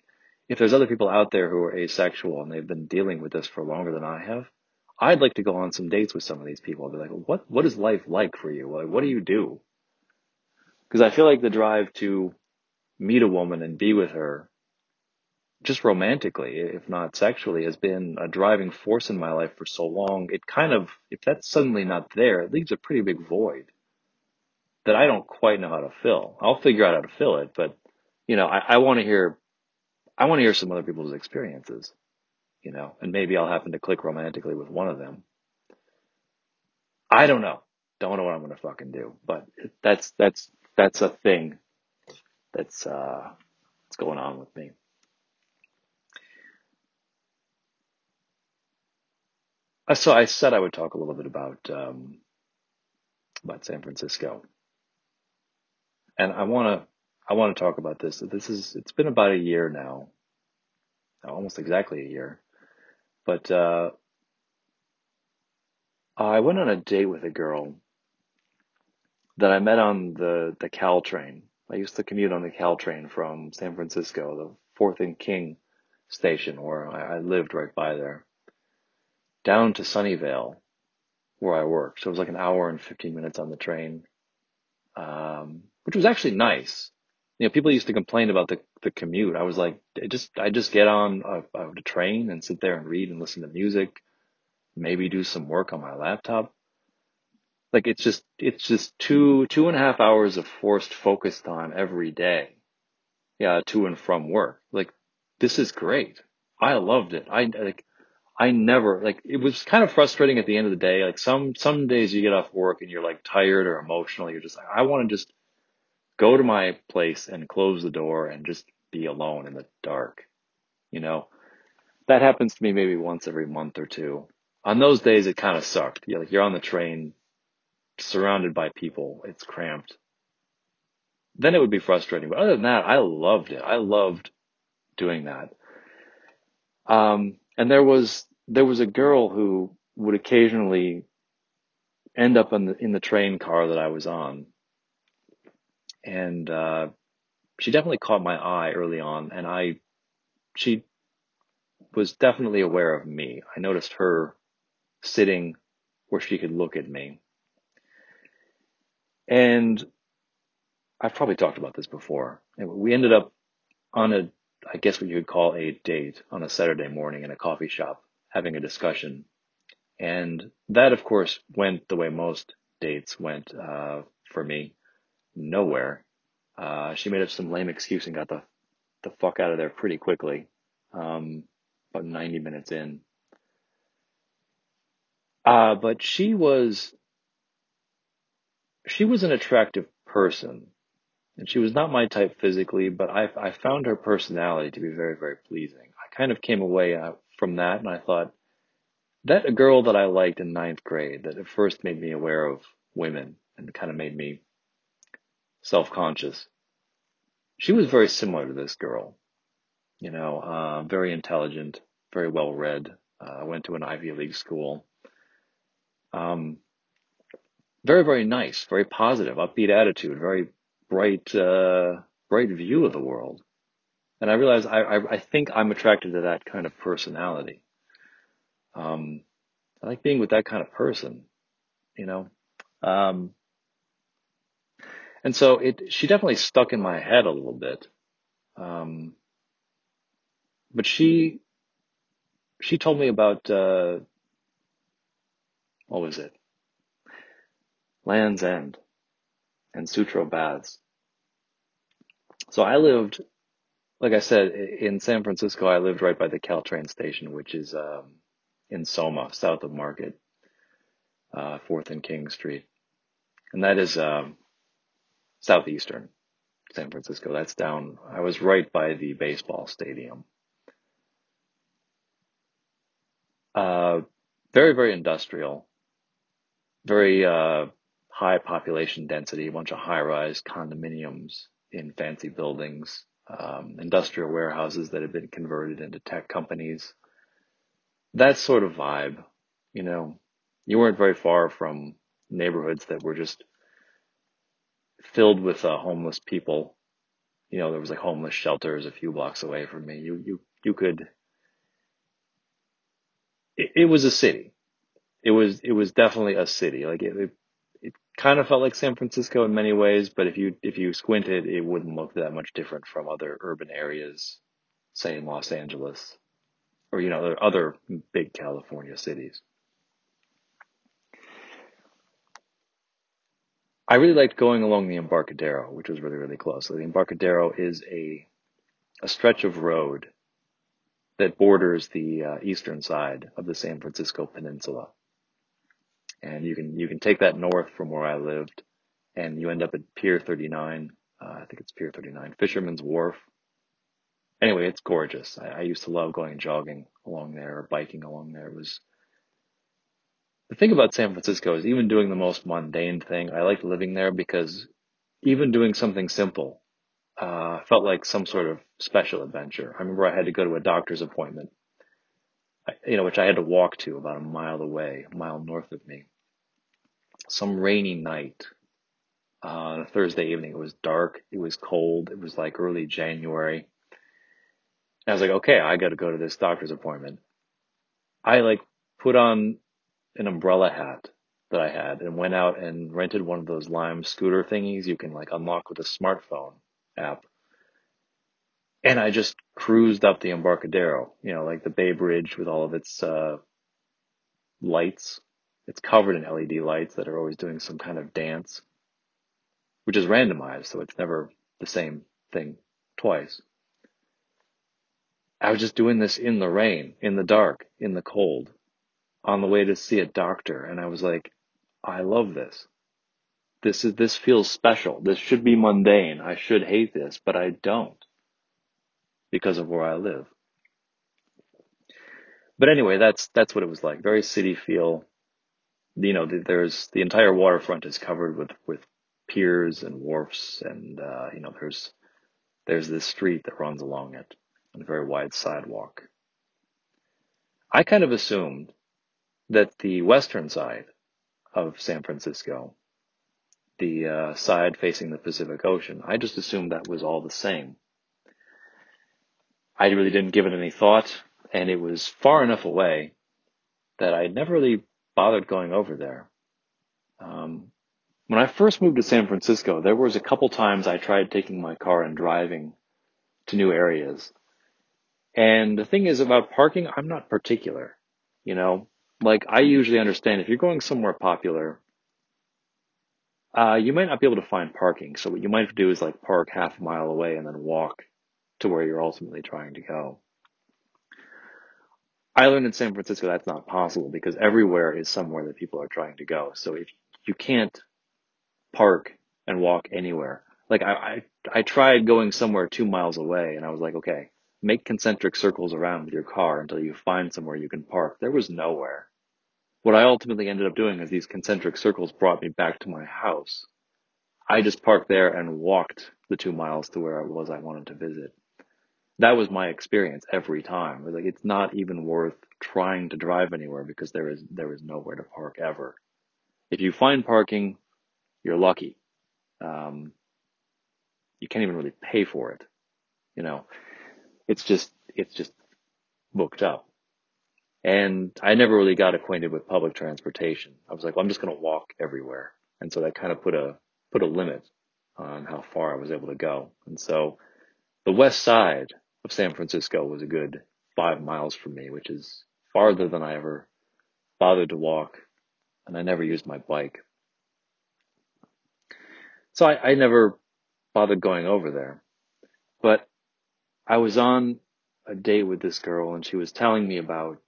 if there's other people out there who are asexual and they've been dealing with this for longer than I have, I'd like to go on some dates with some of these people. I'd be like, what what is life like for you? Like, what do you do? Because I feel like the drive to meet a woman and be with her, just romantically, if not sexually, has been a driving force in my life for so long. It kind of, if that's suddenly not there, it leaves a pretty big void that I don't quite know how to fill. I'll figure out how to fill it, but you know, I, I want to hear, I want to hear some other people's experiences, you know, and maybe I'll happen to click romantically with one of them. I don't know. Don't know what I'm going to fucking do, but that's, that's, that's a thing that's, uh, that's going on with me. So I said I would talk a little bit about, um, about San Francisco and I want to, I want to talk about this. This is, it's been about a year now, almost exactly a year, but, uh, I went on a date with a girl that I met on the, the Caltrain. I used to commute on the Caltrain from San Francisco, the Fourth and King station where I, I lived right by there, down to Sunnyvale where I worked. So it was like an hour and 15 minutes on the train, um, which was actually nice. You know, people used to complain about the, the commute. I was like, I just, I just get on uh, uh, a, a train and sit there and read and listen to music, maybe do some work on my laptop. Like it's just, it's just two, two and a half hours of forced focus time every day. Yeah, to and from work. Like this is great. I loved it. I like, I never, like, it was kind of frustrating at the end of the day. Like some, some days you get off work and you're like tired or emotional. You're just like, I want to just go to my place and close the door and just be alone in the dark. You know, that happens to me maybe once every month or two. On those days, it kind of sucked. You're like, you're on the train surrounded by people. It's cramped. Then it would be frustrating. But other than that, I loved it. I loved doing that. Um, and there was, there was a girl who would occasionally end up in the, in the train car that I was on. And, uh, she definitely caught my eye early on and I, she was definitely aware of me. I noticed her sitting where she could look at me. And I've probably talked about this before. We ended up on a, I guess what you would call a date on a Saturday morning in a coffee shop having a discussion. And that, of course, went the way most dates went, uh, for me, nowhere. Uh, she made up some lame excuse and got the, the fuck out of there pretty quickly. Um, about 90 minutes in. Uh, but she was, she was an attractive person and she was not my type physically, but I, I found her personality to be very, very pleasing. I kind of came away uh, from that and I thought that a girl that I liked in ninth grade that at first made me aware of women and kind of made me self-conscious. She was very similar to this girl, you know, uh, very intelligent, very well read, uh, went to an Ivy League school. Um, very, very nice, very positive, upbeat attitude, very bright, uh, bright view of the world. And I realized I, I, I think I'm attracted to that kind of personality. Um, I like being with that kind of person, you know. Um, and so it, she definitely stuck in my head a little bit. Um, but she she told me about uh, what was it? Land's End and Sutro Baths. So I lived, like I said, in San Francisco. I lived right by the Caltrain station, which is um, in Soma, south of Market, uh, Fourth and King Street, and that is um, southeastern San Francisco. That's down. I was right by the baseball stadium. Uh, very very industrial, very uh, high population density, a bunch of high rise condominiums in fancy buildings, um, industrial warehouses that have been converted into tech companies. That sort of vibe, you know, you weren't very far from neighborhoods that were just filled with uh, homeless people. You know, there was like homeless shelters a few blocks away from me. You, you, you could, it, it was a city. It was, it was definitely a city. Like it, it, it kind of felt like San Francisco in many ways, but if you, if you squinted, it wouldn't look that much different from other urban areas, say in Los Angeles or, you know, other big California cities. I really liked going along the Embarcadero, which was really, really close. So the Embarcadero is a, a stretch of road that borders the uh, eastern side of the San Francisco Peninsula. And you can, you can take that north from where I lived and you end up at Pier 39. Uh, I think it's Pier 39, Fisherman's Wharf. Anyway, it's gorgeous. I, I used to love going jogging along there or biking along there. It was, the thing about San Francisco is even doing the most mundane thing, I liked living there because even doing something simple uh, felt like some sort of special adventure. I remember I had to go to a doctor's appointment, you know, which I had to walk to about a mile away, a mile north of me. Some rainy night uh, on a Thursday evening. It was dark. It was cold. It was like early January. And I was like, okay, I got to go to this doctor's appointment. I like put on an umbrella hat that I had and went out and rented one of those Lime scooter thingies you can like unlock with a smartphone app. And I just cruised up the Embarcadero, you know, like the Bay Bridge with all of its uh, lights. It's covered in LED lights that are always doing some kind of dance, which is randomized, so it's never the same thing twice. I was just doing this in the rain, in the dark, in the cold on the way to see a doctor and I was like, I love this. This is, this feels special. This should be mundane. I should hate this, but I don't because of where I live. But anyway, that's, that's what it was like. Very city feel. You know, there's, the entire waterfront is covered with, with piers and wharfs and, uh, you know, there's, there's this street that runs along it and a very wide sidewalk. I kind of assumed that the western side of San Francisco, the uh, side facing the Pacific Ocean, I just assumed that was all the same. I really didn't give it any thought, and it was far enough away that I never really bothered going over there. Um, when I first moved to San Francisco, there was a couple times I tried taking my car and driving to new areas. And the thing is about parking, I'm not particular. You know, like I usually understand if you're going somewhere popular, uh, you might not be able to find parking. So what you might do is like park half a mile away and then walk to where you're ultimately trying to go. I learned in San Francisco that's not possible because everywhere is somewhere that people are trying to go. So if you can't park and walk anywhere, like I, I, I tried going somewhere two miles away and I was like, okay, make concentric circles around your car until you find somewhere you can park. There was nowhere. What I ultimately ended up doing is these concentric circles brought me back to my house. I just parked there and walked the two miles to where I was I wanted to visit. That was my experience every time. It was like it's not even worth trying to drive anywhere because there is there is nowhere to park ever. If you find parking, you're lucky. Um, you can't even really pay for it. You know, it's just it's just booked up. And I never really got acquainted with public transportation. I was like, well, I'm just going to walk everywhere. And so that kind of put a, put a limit on how far I was able to go. And so The west side of San Francisco was a good five miles from me, which is farther than I ever bothered to walk, and I never used my bike. So I, I never bothered going over there. But I was on a date with this girl and she was telling me about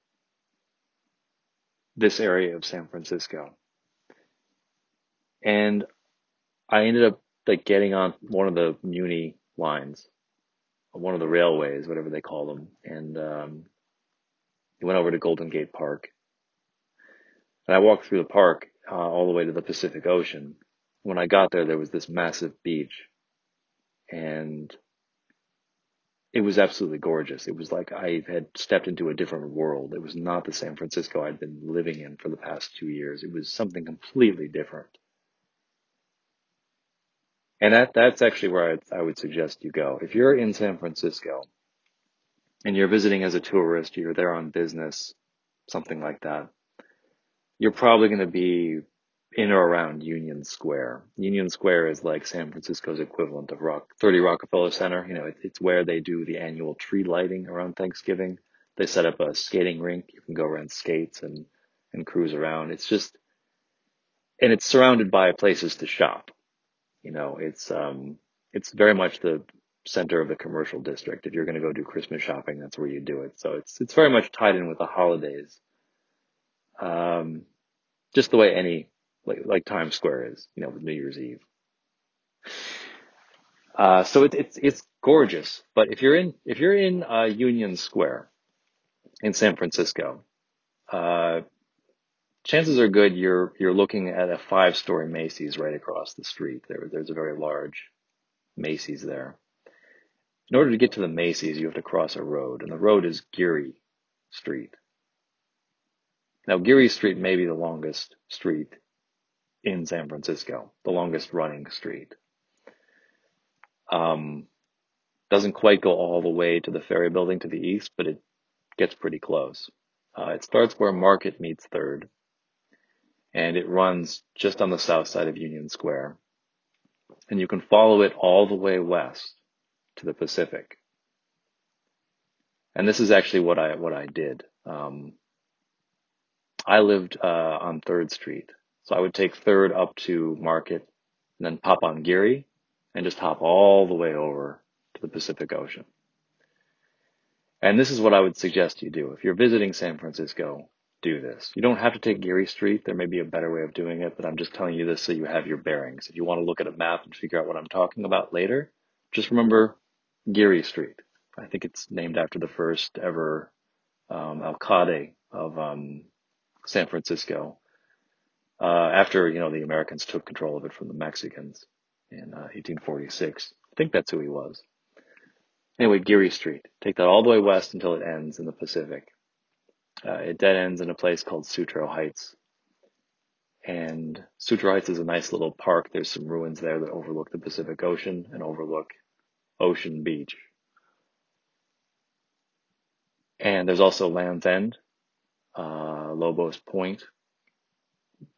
this area of San Francisco. And I ended up like getting on one of the Muni lines, one of the railways, whatever they call them, and um, went over to Golden Gate Park. And I walked through the park uh, all the way to the Pacific Ocean. When I got there, there was this massive beach, and it was absolutely gorgeous. It was like I had stepped into a different world. It was not the San Francisco I'd been living in for the past two years. It was something completely different. And that, that's actually where I, I would suggest you go. If you're in San Francisco and you're visiting as a tourist, you're there on business, something like that, you're probably going to be in or around Union Square. Union Square is like San Francisco's equivalent of Rock, 30 Rockefeller Center. You know, it, it's where they do the annual tree lighting around Thanksgiving. They set up a skating rink. You can go rent skates and, and cruise around. It's just, and it's surrounded by places to shop. You know, it's, um, it's very much the center of the commercial district. If you're going to go do Christmas shopping, that's where you do it. So it's, it's very much tied in with the holidays. Um, just the way any like like Times Square is, you know, with New Year's Eve. Uh, so it's it's it's gorgeous. But if you're in if you're in uh, Union Square in San Francisco, uh, chances are good you're you're looking at a five story Macy's right across the street. There there's a very large Macy's there. In order to get to the Macy's, you have to cross a road, and the road is Geary Street. Now, Geary Street may be the longest street in San Francisco, the longest running street. Um, doesn't quite go all the way to the ferry building to the east, but it gets pretty close. Uh, it starts where Market meets Third, and it runs just on the south side of Union Square. And you can follow it all the way west to the Pacific. And this is actually what I what I did. Um, I lived uh, on Third Street, so I would take third up to Market and then pop on Geary and just hop all the way over to the Pacific Ocean. And this is what I would suggest you do. If you're visiting San Francisco, do this. You don't have to take Geary Street. There may be a better way of doing it, but I'm just telling you this so you have your bearings. If you want to look at a map and figure out what I'm talking about later, just remember Geary Street. I think it's named after the first ever um, alcalde of um, San Francisco, uh, after, you know, the Americans took control of it from the Mexicans in uh, 1846. I think that's who he was. Anyway, Geary Street. Take that all the way west until it ends in the Pacific. Uh, it dead ends in a place called Sutro Heights. And Sutro Heights is a nice little park. There's some ruins there that overlook the Pacific Ocean and overlook Ocean Beach. And there's also Land's End, uh, Lobos Point,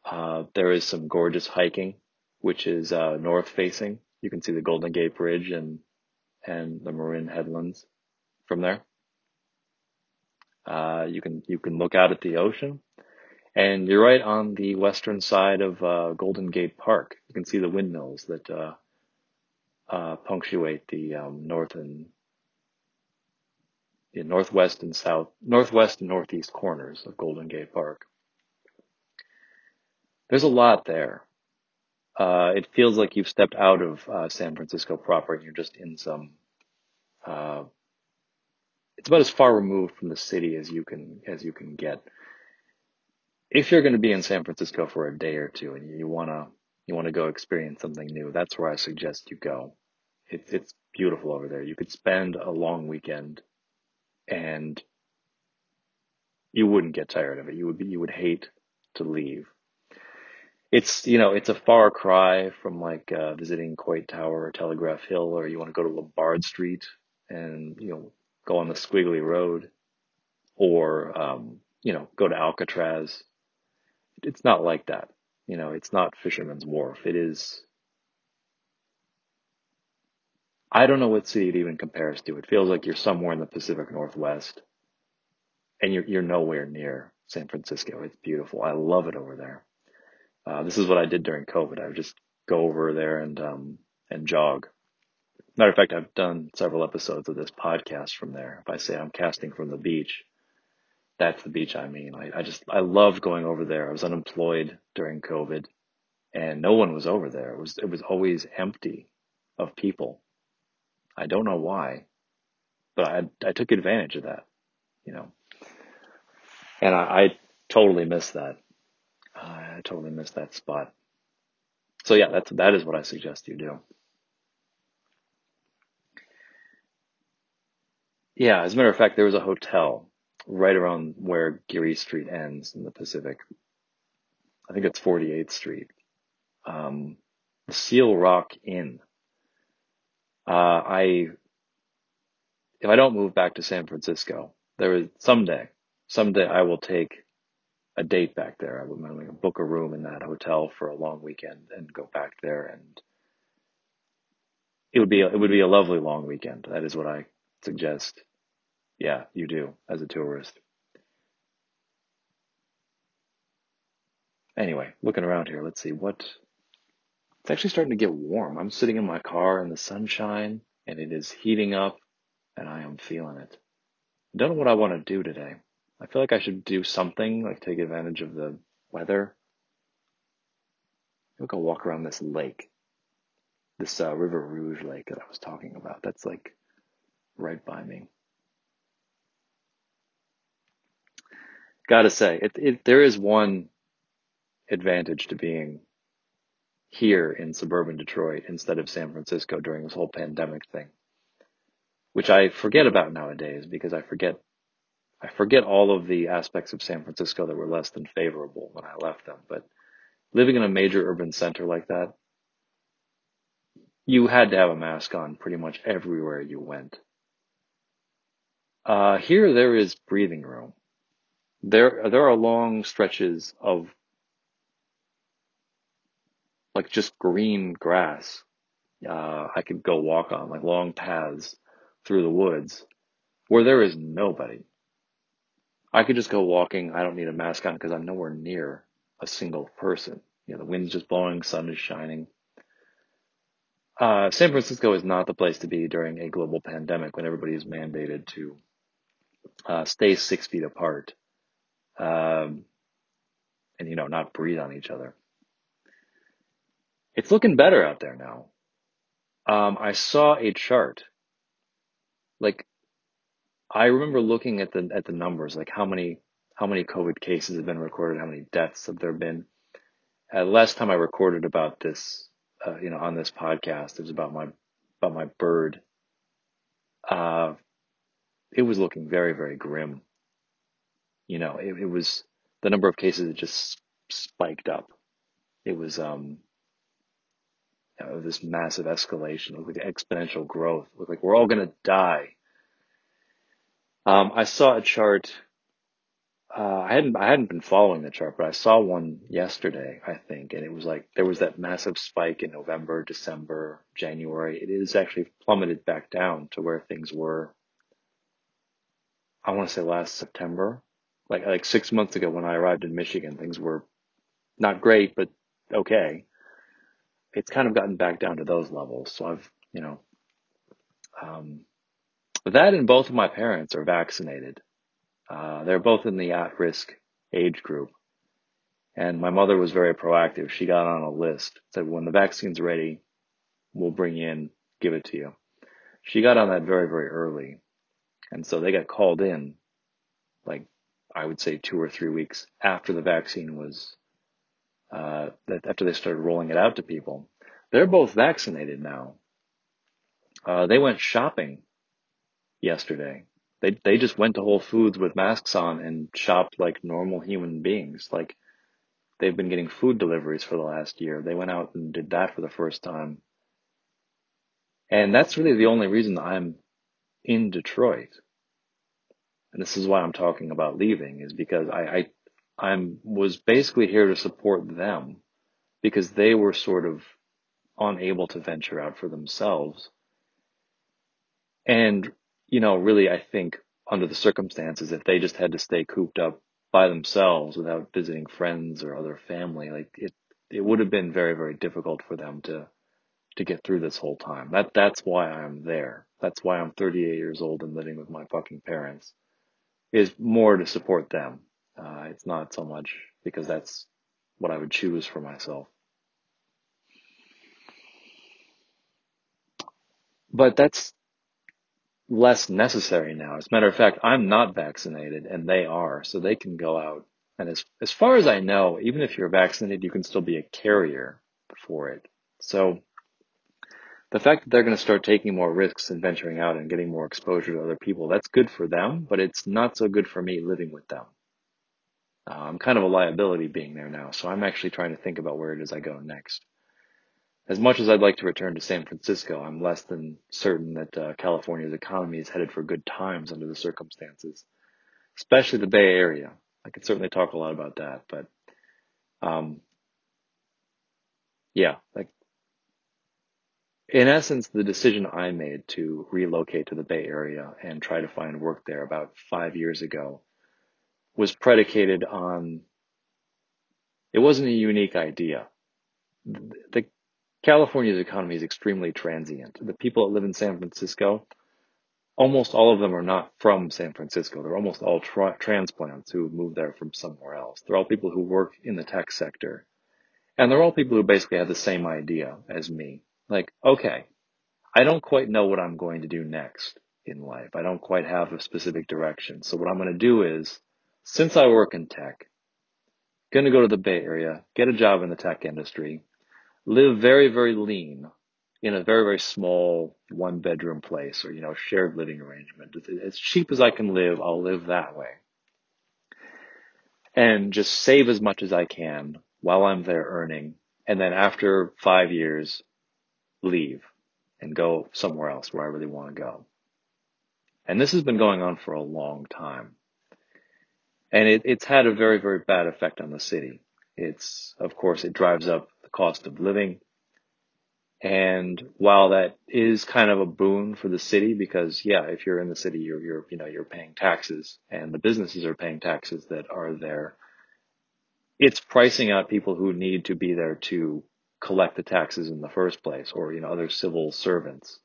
uh, there is some gorgeous hiking, which is uh, north facing. You can see the Golden Gate Bridge and and the Marin Headlands from there. Uh, you can you can look out at the ocean, and you're right on the western side of uh, Golden Gate Park. You can see the windmills that uh, uh, punctuate the um, north and the northwest and south, northwest and northeast corners of Golden Gate Park. There's a lot there. Uh, it feels like you've stepped out of uh, San Francisco proper and you're just in some. Uh, it's about as far removed from the city as you can as you can get. If you're going to be in San Francisco for a day or two and you wanna you wanna go experience something new, that's where I suggest you go. It's it's beautiful over there. You could spend a long weekend, and you wouldn't get tired of it. You would be, you would hate to leave it's you know it's a far cry from like uh, visiting Coit Tower or Telegraph Hill, or you want to go to Lombard Street and you know go on the Squiggly Road, or um, you know go to Alcatraz. It's not like that. You know, it's not Fisherman's Wharf. It is I don't know what city it even compares to. It feels like you're somewhere in the Pacific Northwest and you're, you're nowhere near San Francisco. It's beautiful. I love it over there. Uh, this is what I did during COVID. I would just go over there and, um, and jog. Matter of fact, I've done several episodes of this podcast from there. If I say I'm casting from the beach, that's the beach I mean. I, I just, I loved going over there. I was unemployed during COVID and no one was over there. It was, it was always empty of people. I don't know why, but I, I took advantage of that, you know, and I, I totally missed that. I totally missed that spot. So yeah, that's, that is what I suggest you do. Yeah, as a matter of fact, there was a hotel right around where Geary Street ends in the Pacific. I think it's 48th Street. Um, the Seal Rock Inn. Uh, I, if I don't move back to San Francisco, there is someday, someday I will take a date back there. I would like, book a room in that hotel for a long weekend and go back there and it would be, a, it would be a lovely long weekend. That is what I suggest. Yeah, you do as a tourist. Anyway, looking around here, let's see what, it's actually starting to get warm. I'm sitting in my car in the sunshine and it is heating up and I am feeling it. Don't know what I want to do today. I feel like I should do something, like take advantage of the weather. Maybe go walk around this lake, this uh, River Rouge lake that I was talking about. That's like right by me. Gotta say, it, it, there is one advantage to being here in suburban Detroit instead of San Francisco during this whole pandemic thing, which I forget about nowadays because I forget I forget all of the aspects of San Francisco that were less than favorable when I left them. But living in a major urban center like that, you had to have a mask on pretty much everywhere you went. Uh, here there is breathing room. There, there are long stretches of like just green grass. Uh, I could go walk on like long paths through the woods where there is nobody. I could just go walking. I don't need a mask on because I'm nowhere near a single person. You know, the wind's just blowing, sun is shining. Uh, San Francisco is not the place to be during a global pandemic when everybody is mandated to uh, stay six feet apart um, and, you know, not breathe on each other. It's looking better out there now. Um, I saw a chart. Like, I remember looking at the at the numbers, like how many how many COVID cases have been recorded, how many deaths have there been. Uh, last time I recorded about this, uh, you know, on this podcast, it was about my about my bird. Uh, it was looking very very grim. You know, it, it was the number of cases just spiked up. It was um, you know, this massive escalation, with exponential growth. It looked like we're all gonna die. Um, I saw a chart. Uh, I hadn't I hadn't been following the chart, but I saw one yesterday, I think, and it was like there was that massive spike in November, December, January. It is actually plummeted back down to where things were. I want to say last September, like like six months ago when I arrived in Michigan, things were not great, but okay. It's kind of gotten back down to those levels. So I've, you know, um, that and both of my parents are vaccinated. Uh, they're both in the at-risk age group. And my mother was very proactive. She got on a list, said, when the vaccine's ready, we'll bring you in, give it to you. She got on that very, very early. And so they got called in, like, I would say two or three weeks after the vaccine was, uh, after they started rolling it out to people. They're both vaccinated now. Uh, they went shopping yesterday. They they just went to Whole Foods with masks on and shopped like normal human beings. Like they've been getting food deliveries for the last year. They went out and did that for the first time. And that's really the only reason I'm in Detroit. And this is why I'm talking about leaving is because I, I I'm was basically here to support them because they were sort of unable to venture out for themselves And, you know, really, I think under the circumstances, if they just had to stay cooped up by themselves without visiting friends or other family, like it, it would have been very, very difficult for them to, to get through this whole time. That, that's why I'm there. That's why I'm 38 years old and living with my fucking parents is more to support them. Uh, it's not so much because that's what I would choose for myself. But that's less necessary now. As a matter of fact, I'm not vaccinated and they are, so they can go out. And as, as far as I know, even if you're vaccinated, you can still be a carrier for it. So the fact that they're going to start taking more risks and venturing out and getting more exposure to other people, that's good for them, but it's not so good for me living with them. Uh, I'm kind of a liability being there now, so I'm actually trying to think about where it is I go next. As much as I'd like to return to San Francisco, I'm less than certain that uh, California's economy is headed for good times under the circumstances, especially the Bay Area. I could certainly talk a lot about that, but um, yeah, like in essence, the decision I made to relocate to the Bay Area and try to find work there about five years ago was predicated on it wasn't a unique idea. The California's economy is extremely transient. The people that live in San Francisco, almost all of them are not from San Francisco. They're almost all tra- transplants who moved there from somewhere else. They're all people who work in the tech sector. And they're all people who basically have the same idea as me. Like, okay, I don't quite know what I'm going to do next in life. I don't quite have a specific direction. So what I'm going to do is, since I work in tech, going to go to the Bay Area, get a job in the tech industry, live very, very lean in a very, very small one bedroom place or, you know, shared living arrangement. As cheap as I can live, I'll live that way. And just save as much as I can while I'm there earning. And then after five years, leave and go somewhere else where I really want to go. And this has been going on for a long time. And it, it's had a very, very bad effect on the city. It's, of course, it drives up cost of living. And while that is kind of a boon for the city, because yeah, if you're in the city, you're, you're, you know, you're paying taxes and the businesses are paying taxes that are there. It's pricing out people who need to be there to collect the taxes in the first place or, you know, other civil servants,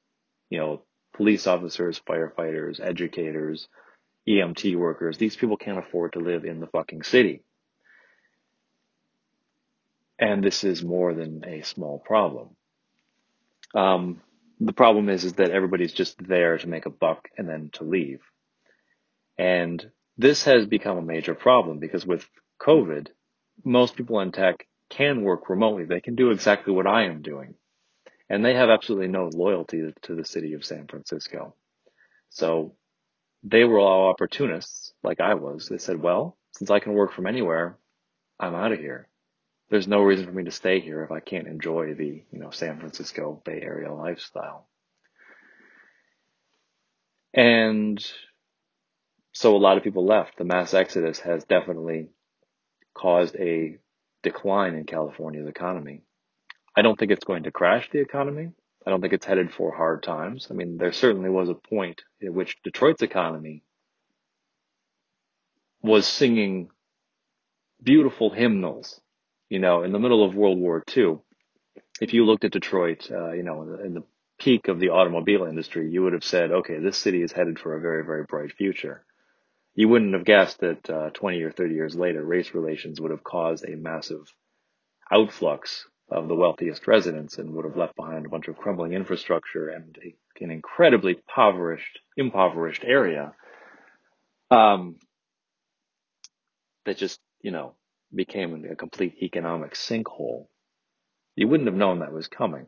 you know, police officers, firefighters, educators, EMT workers. These people can't afford to live in the fucking city. And this is more than a small problem. Um, the problem is, is that everybody's just there to make a buck and then to leave. And this has become a major problem because with COVID, most people in tech can work remotely. They can do exactly what I am doing. And they have absolutely no loyalty to the city of San Francisco. So they were all opportunists like I was. They said, well, since I can work from anywhere, I'm out of here there's no reason for me to stay here if I can't enjoy the, you know, San Francisco Bay Area lifestyle. And so a lot of people left. The mass exodus has definitely caused a decline in California's economy. I don't think it's going to crash the economy. I don't think it's headed for hard times. I mean, there certainly was a point in which Detroit's economy was singing beautiful hymnals you know, in the middle of World War II, if you looked at Detroit, uh, you know, in the, peak of the automobile industry, you would have said, okay, this city is headed for a very, very bright future. You wouldn't have guessed that uh, 20 or 30 years later, race relations would have caused a massive outflux of the wealthiest residents and would have left behind a bunch of crumbling infrastructure and a, an incredibly impoverished, impoverished area um, that just, you know, became a complete economic sinkhole. You wouldn't have known that was coming.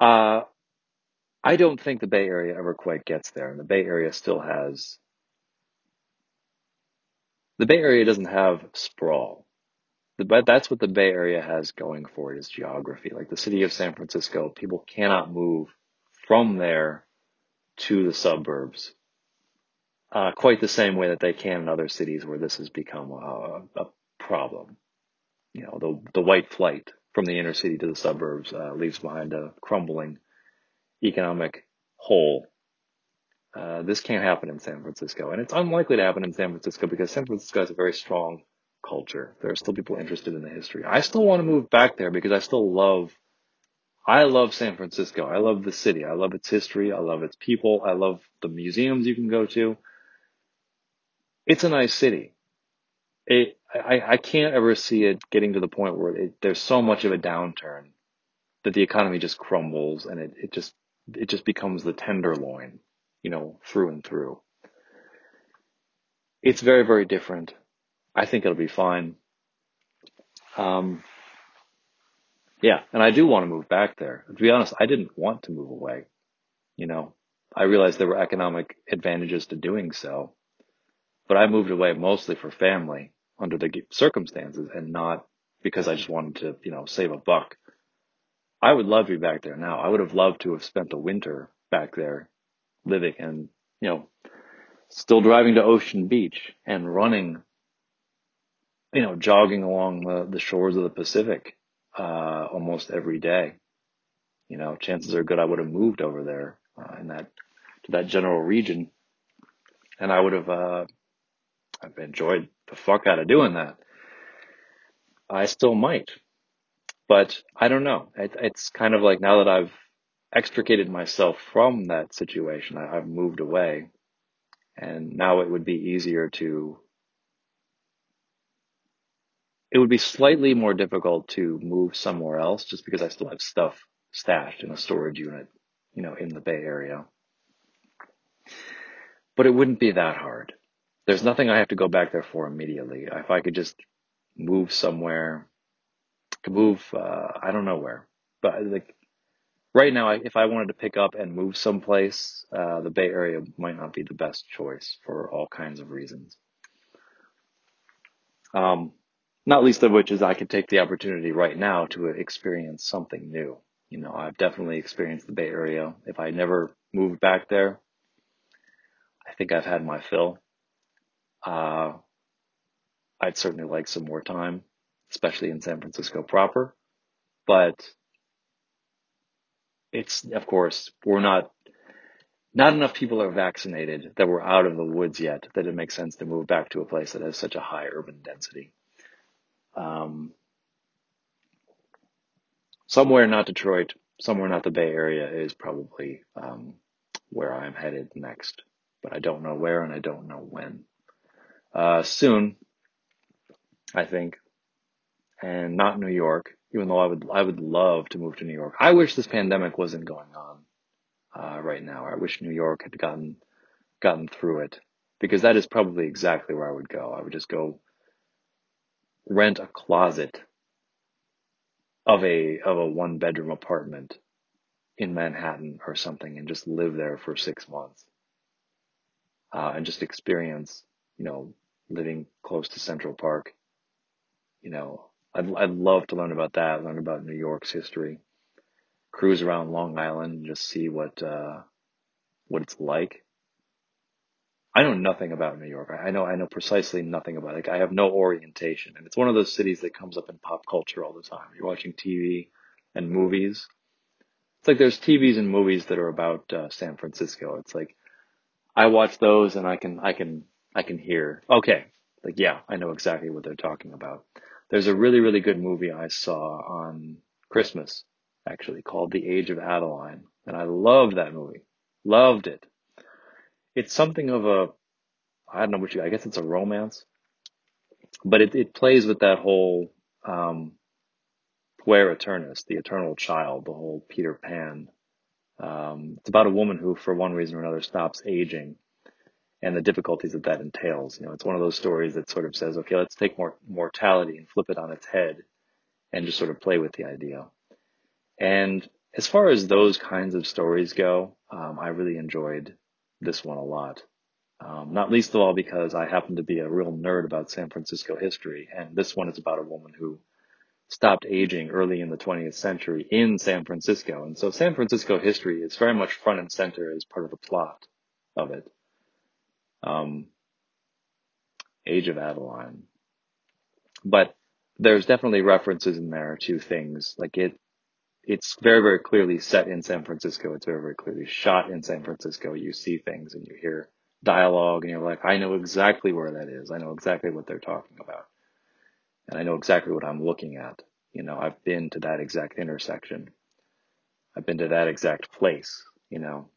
Uh, I don't think the Bay Area ever quite gets there, and the Bay Area still has. The Bay Area doesn't have sprawl. But that's what the Bay Area has going for it is geography. Like the city of San Francisco, people cannot move from there to the suburbs uh, quite the same way that they can in other cities where this has become a, a problem. You know, the the white flight from the inner city to the suburbs uh, leaves behind a crumbling economic hole, uh, this can't happen in San Francisco. And it's unlikely to happen in San Francisco because San Francisco has a very strong culture. There are still people interested in the history. I still want to move back there because I still love, I love San Francisco. I love the city. I love its history. I love its people. I love the museums you can go to. It's a nice city. It, I, I can't ever see it getting to the point where it, there's so much of a downturn that the economy just crumbles and it, it just, it just becomes the tenderloin, you know, through and through. It's very, very different. I think it'll be fine. Um, yeah, and I do want to move back there. To be honest, I didn't want to move away. You know, I realized there were economic advantages to doing so, but I moved away mostly for family under the circumstances and not because I just wanted to, you know, save a buck. I would love to be back there now. I would have loved to have spent the winter back there living and, you know, still driving to Ocean Beach and running you know, jogging along the, the shores of the Pacific uh, almost every day. You know, chances are good I would have moved over there uh, in that to that general region, and I would have uh, I've enjoyed the fuck out of doing that. I still might, but I don't know. It, it's kind of like now that I've extricated myself from that situation, I, I've moved away, and now it would be easier to it would be slightly more difficult to move somewhere else just because I still have stuff stashed in a storage unit, you know, in the Bay Area. But it wouldn't be that hard. There's nothing I have to go back there for immediately. If I could just move somewhere, move, uh, I don't know where, but like right now, if I wanted to pick up and move someplace, uh, the Bay Area might not be the best choice for all kinds of reasons. Um, not least of which is I could take the opportunity right now to experience something new. You know, I've definitely experienced the Bay Area. If I never moved back there, I think I've had my fill. Uh, I'd certainly like some more time, especially in San Francisco proper. But it's, of course, we're not, not enough people are vaccinated that we're out of the woods yet that it makes sense to move back to a place that has such a high urban density. Um, somewhere not Detroit, somewhere not the Bay Area is probably um, where I'm headed next, but I don't know where and I don't know when. Uh, soon, I think, and not New York. Even though I would, I would love to move to New York. I wish this pandemic wasn't going on uh, right now. I wish New York had gotten gotten through it because that is probably exactly where I would go. I would just go rent a closet of a of a one bedroom apartment in Manhattan or something and just live there for six months uh, and just experience, you know, living close to Central Park. You know, I'd I'd love to learn about that, learn about New York's history, cruise around Long Island, and just see what uh, what it's like. I know nothing about New York. I know I know precisely nothing about it. Like I have no orientation, and it's one of those cities that comes up in pop culture all the time. You're watching TV and movies. It's like there's TVs and movies that are about uh, San Francisco. It's like I watch those and I can I can I can hear. Okay, like yeah, I know exactly what they're talking about. There's a really really good movie I saw on Christmas actually called The Age of Adaline. and I loved that movie. Loved it it's something of a I don't know what you I guess it's a romance, but it it plays with that whole um, puer aeternus, the eternal child, the whole Peter Pan. Um, it's about a woman who, for one reason or another, stops aging, and the difficulties that that entails. You know, it's one of those stories that sort of says, okay, let's take more mortality and flip it on its head, and just sort of play with the idea. And as far as those kinds of stories go, um, I really enjoyed this one a lot. Um, not least of all because I happen to be a real nerd about San Francisco history, and this one is about a woman who stopped aging early in the 20th century in San Francisco. And so San Francisco history is very much front and center as part of the plot of it. Um, Age of Adaline. But there's definitely references in there to things like it, it's very, very clearly set in San Francisco. It's very, very clearly shot in San Francisco. You see things and you hear dialogue and you're like, I know exactly where that is. I know exactly what they're talking about. And I know exactly what I'm looking at. You know, I've been to that exact intersection. I've been to that exact place, you know.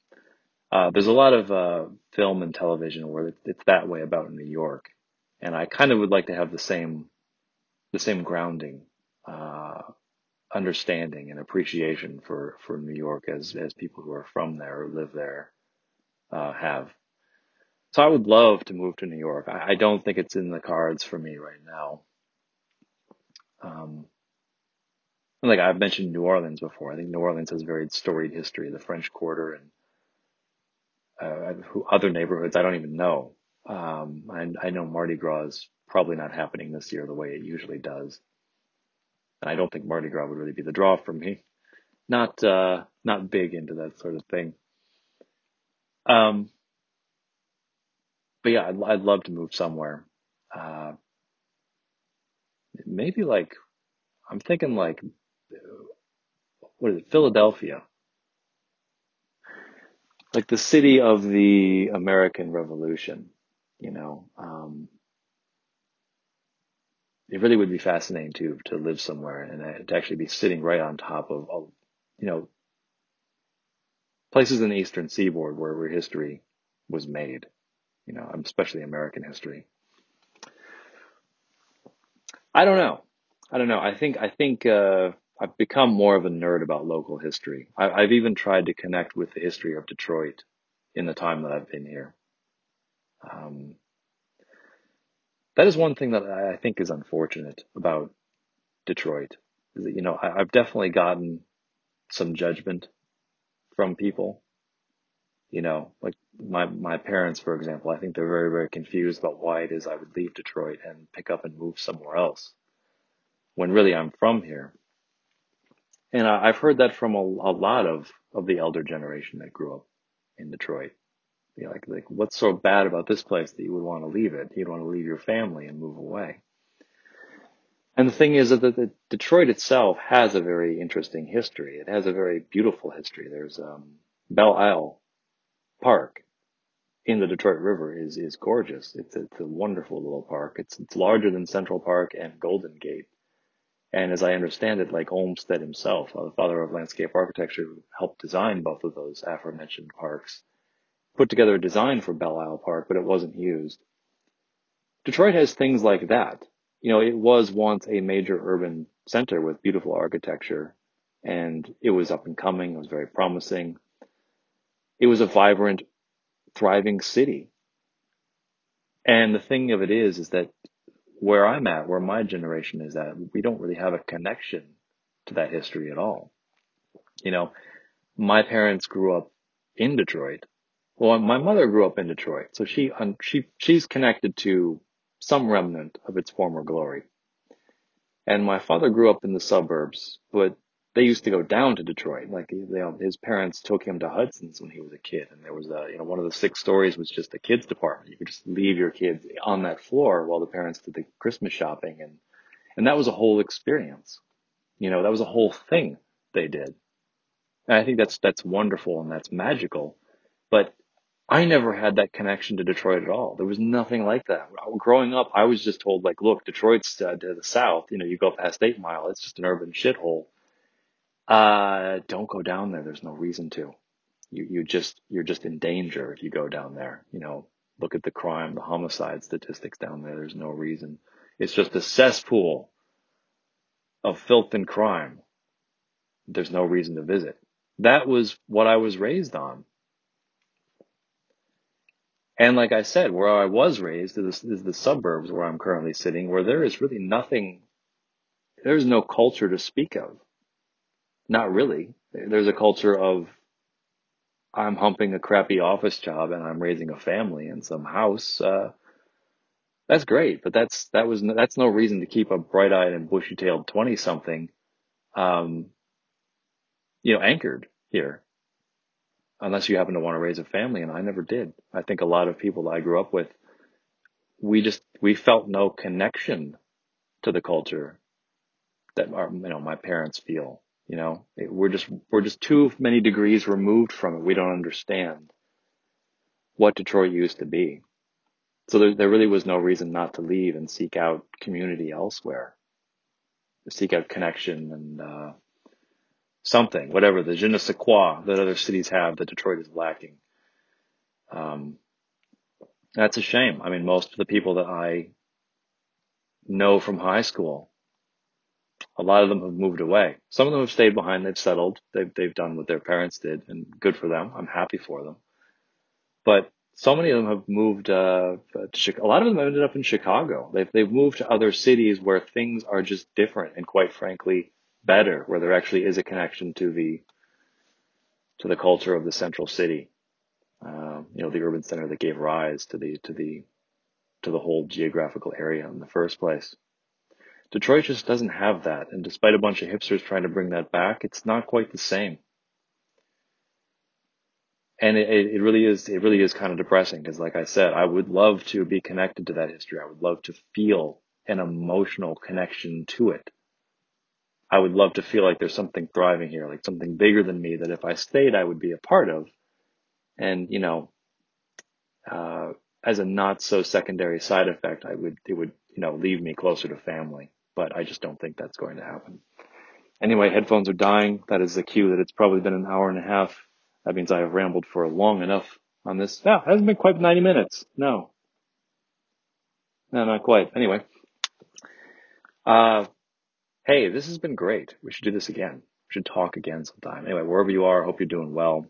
Uh, there's a lot of uh, film and television where it's that way about New York, and I kind of would like to have the same, the same grounding, uh, understanding and appreciation for for New York as as people who are from there or live there uh, have. So I would love to move to New York. I, I don't think it's in the cards for me right now. Um, like I've mentioned New Orleans before. I think New Orleans has a very storied history, the French Quarter and uh, other neighborhoods I don't even know. Um, I, I know Mardi Gras is probably not happening this year the way it usually does, and I don't think Mardi Gras would really be the draw for me. Not uh, not big into that sort of thing. Um, but yeah, I'd, I'd love to move somewhere. Uh, maybe like I'm thinking like what is it, Philadelphia like the city of the American Revolution, you know. Um, it really would be fascinating to to live somewhere and to actually be sitting right on top of, of you know, places in the Eastern Seaboard where, where history was made, you know, especially American history. I don't know. I don't know. I think I think uh, I've become more of a nerd about local history. I, have even tried to connect with the history of Detroit in the time that I've been here. Um, that is one thing that I think is unfortunate about Detroit. Is that, you know, I, I've definitely gotten some judgment from people. You know, like my my parents, for example, I think they're very very confused about why it is I would leave Detroit and pick up and move somewhere else, when really I'm from here. And I've heard that from a, a lot of, of the elder generation that grew up in Detroit. You know, like, like, what's so bad about this place that you would want to leave it? You'd want to leave your family and move away. And the thing is that the, the Detroit itself has a very interesting history. It has a very beautiful history. There's um, Belle Isle Park in the Detroit River is is gorgeous. It's it's a wonderful little park. It's it's larger than Central Park and Golden Gate. And as I understand it, like Olmsted himself, the father of landscape architecture, who helped design both of those aforementioned parks, put together a design for Belle Isle Park, but it wasn't used. Detroit has things like that. You know, it was once a major urban center with beautiful architecture, and it was up and coming. It was very promising. It was a vibrant, thriving city. And the thing of it is, is that where I'm at, where my generation is at, we don't really have a connection to that history at all. You know, my parents grew up in Detroit. Well, my mother grew up in Detroit, so she she she's connected to some remnant of its former glory. And my father grew up in the suburbs, but they used to go down to Detroit. Like you know, his parents took him to Hudson's when he was a kid, and there was a you know one of the six stories was just the kids department. You could just leave your kids on that floor while the parents did the Christmas shopping, and and that was a whole experience. You know, that was a whole thing they did. And I think that's that's wonderful and that's magical. But I never had that connection to Detroit at all. There was nothing like that. Growing up, I was just told like, look, Detroit's uh, to the south. You know, you go past Eight Mile, it's just an urban shithole uh, don't go down there. There's no reason to. You, you just, you're just in danger if you go down there. You know, look at the crime, the homicide statistics down there. There's no reason. It's just a cesspool of filth and crime. There's no reason to visit. That was what I was raised on. And like I said, where I was raised is, is the suburbs where I'm currently sitting, where there is really nothing, there's no culture to speak of. Not really. There's a culture of I'm humping a crappy office job and I'm raising a family in some house. Uh, that's great, but that's that was that's no reason to keep a bright-eyed and bushy-tailed twenty-something, um, you know, anchored here. Unless you happen to want to raise a family, and I never did. I think a lot of people that I grew up with, we just we felt no connection to the culture that our you know my parents feel You know, it, we're just we're just too many degrees removed from it. We don't understand what Detroit used to be. So there, there really was no reason not to leave and seek out community elsewhere, seek out connection and uh, something, whatever the je ne sais quoi that other cities have that Detroit is lacking. Um, that's a shame. I mean, most of the people that I know from high school, a lot of them have moved away. Some of them have stayed behind. They've settled. They've they've done what their parents did, and good for them. I'm happy for them. But so many of them have moved uh, to. A lot of them have ended up in Chicago. They've they've moved to other cities where things are just different and quite frankly better, where there actually is a connection to the to the culture of the central city. Uh, you know, the urban center that gave rise to the to the to the whole geographical area in the first place. Detroit just doesn't have that, and despite a bunch of hipsters trying to bring that back, it's not quite the same. And it, it really is it really is kind of depressing because, like I said, I would love to be connected to that history. I would love to feel an emotional connection to it. I would love to feel like there's something thriving here, like something bigger than me that if I stayed, I would be a part of. And, you know, uh, as a not so secondary side effect, I would, it would, you know, leave me closer to family, but I just don't think that's going to happen. Anyway, headphones are dying. That is the cue that it's probably been an hour and a half. That means I have rambled for long enough on this. No, it hasn't been quite 90 minutes. No. No, not quite. Anyway. Uh, hey, this has been great. We should do this again. We should talk again sometime. Anyway, wherever you are, I hope you're doing well.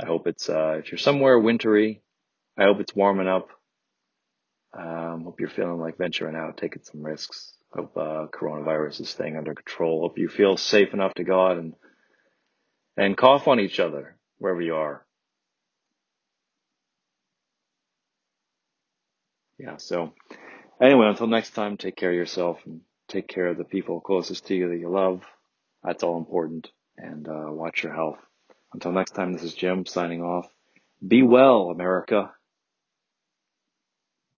I hope it's, uh, if you're somewhere wintry, I hope it's warming up. Um, hope you're feeling like venturing out, taking some risks. Hope, uh, coronavirus is staying under control. Hope you feel safe enough to go out and, and cough on each other wherever you are. Yeah. So anyway, until next time, take care of yourself and take care of the people closest to you that you love. That's all important and, uh, watch your health. Until next time, this is Jim signing off. Be well, America.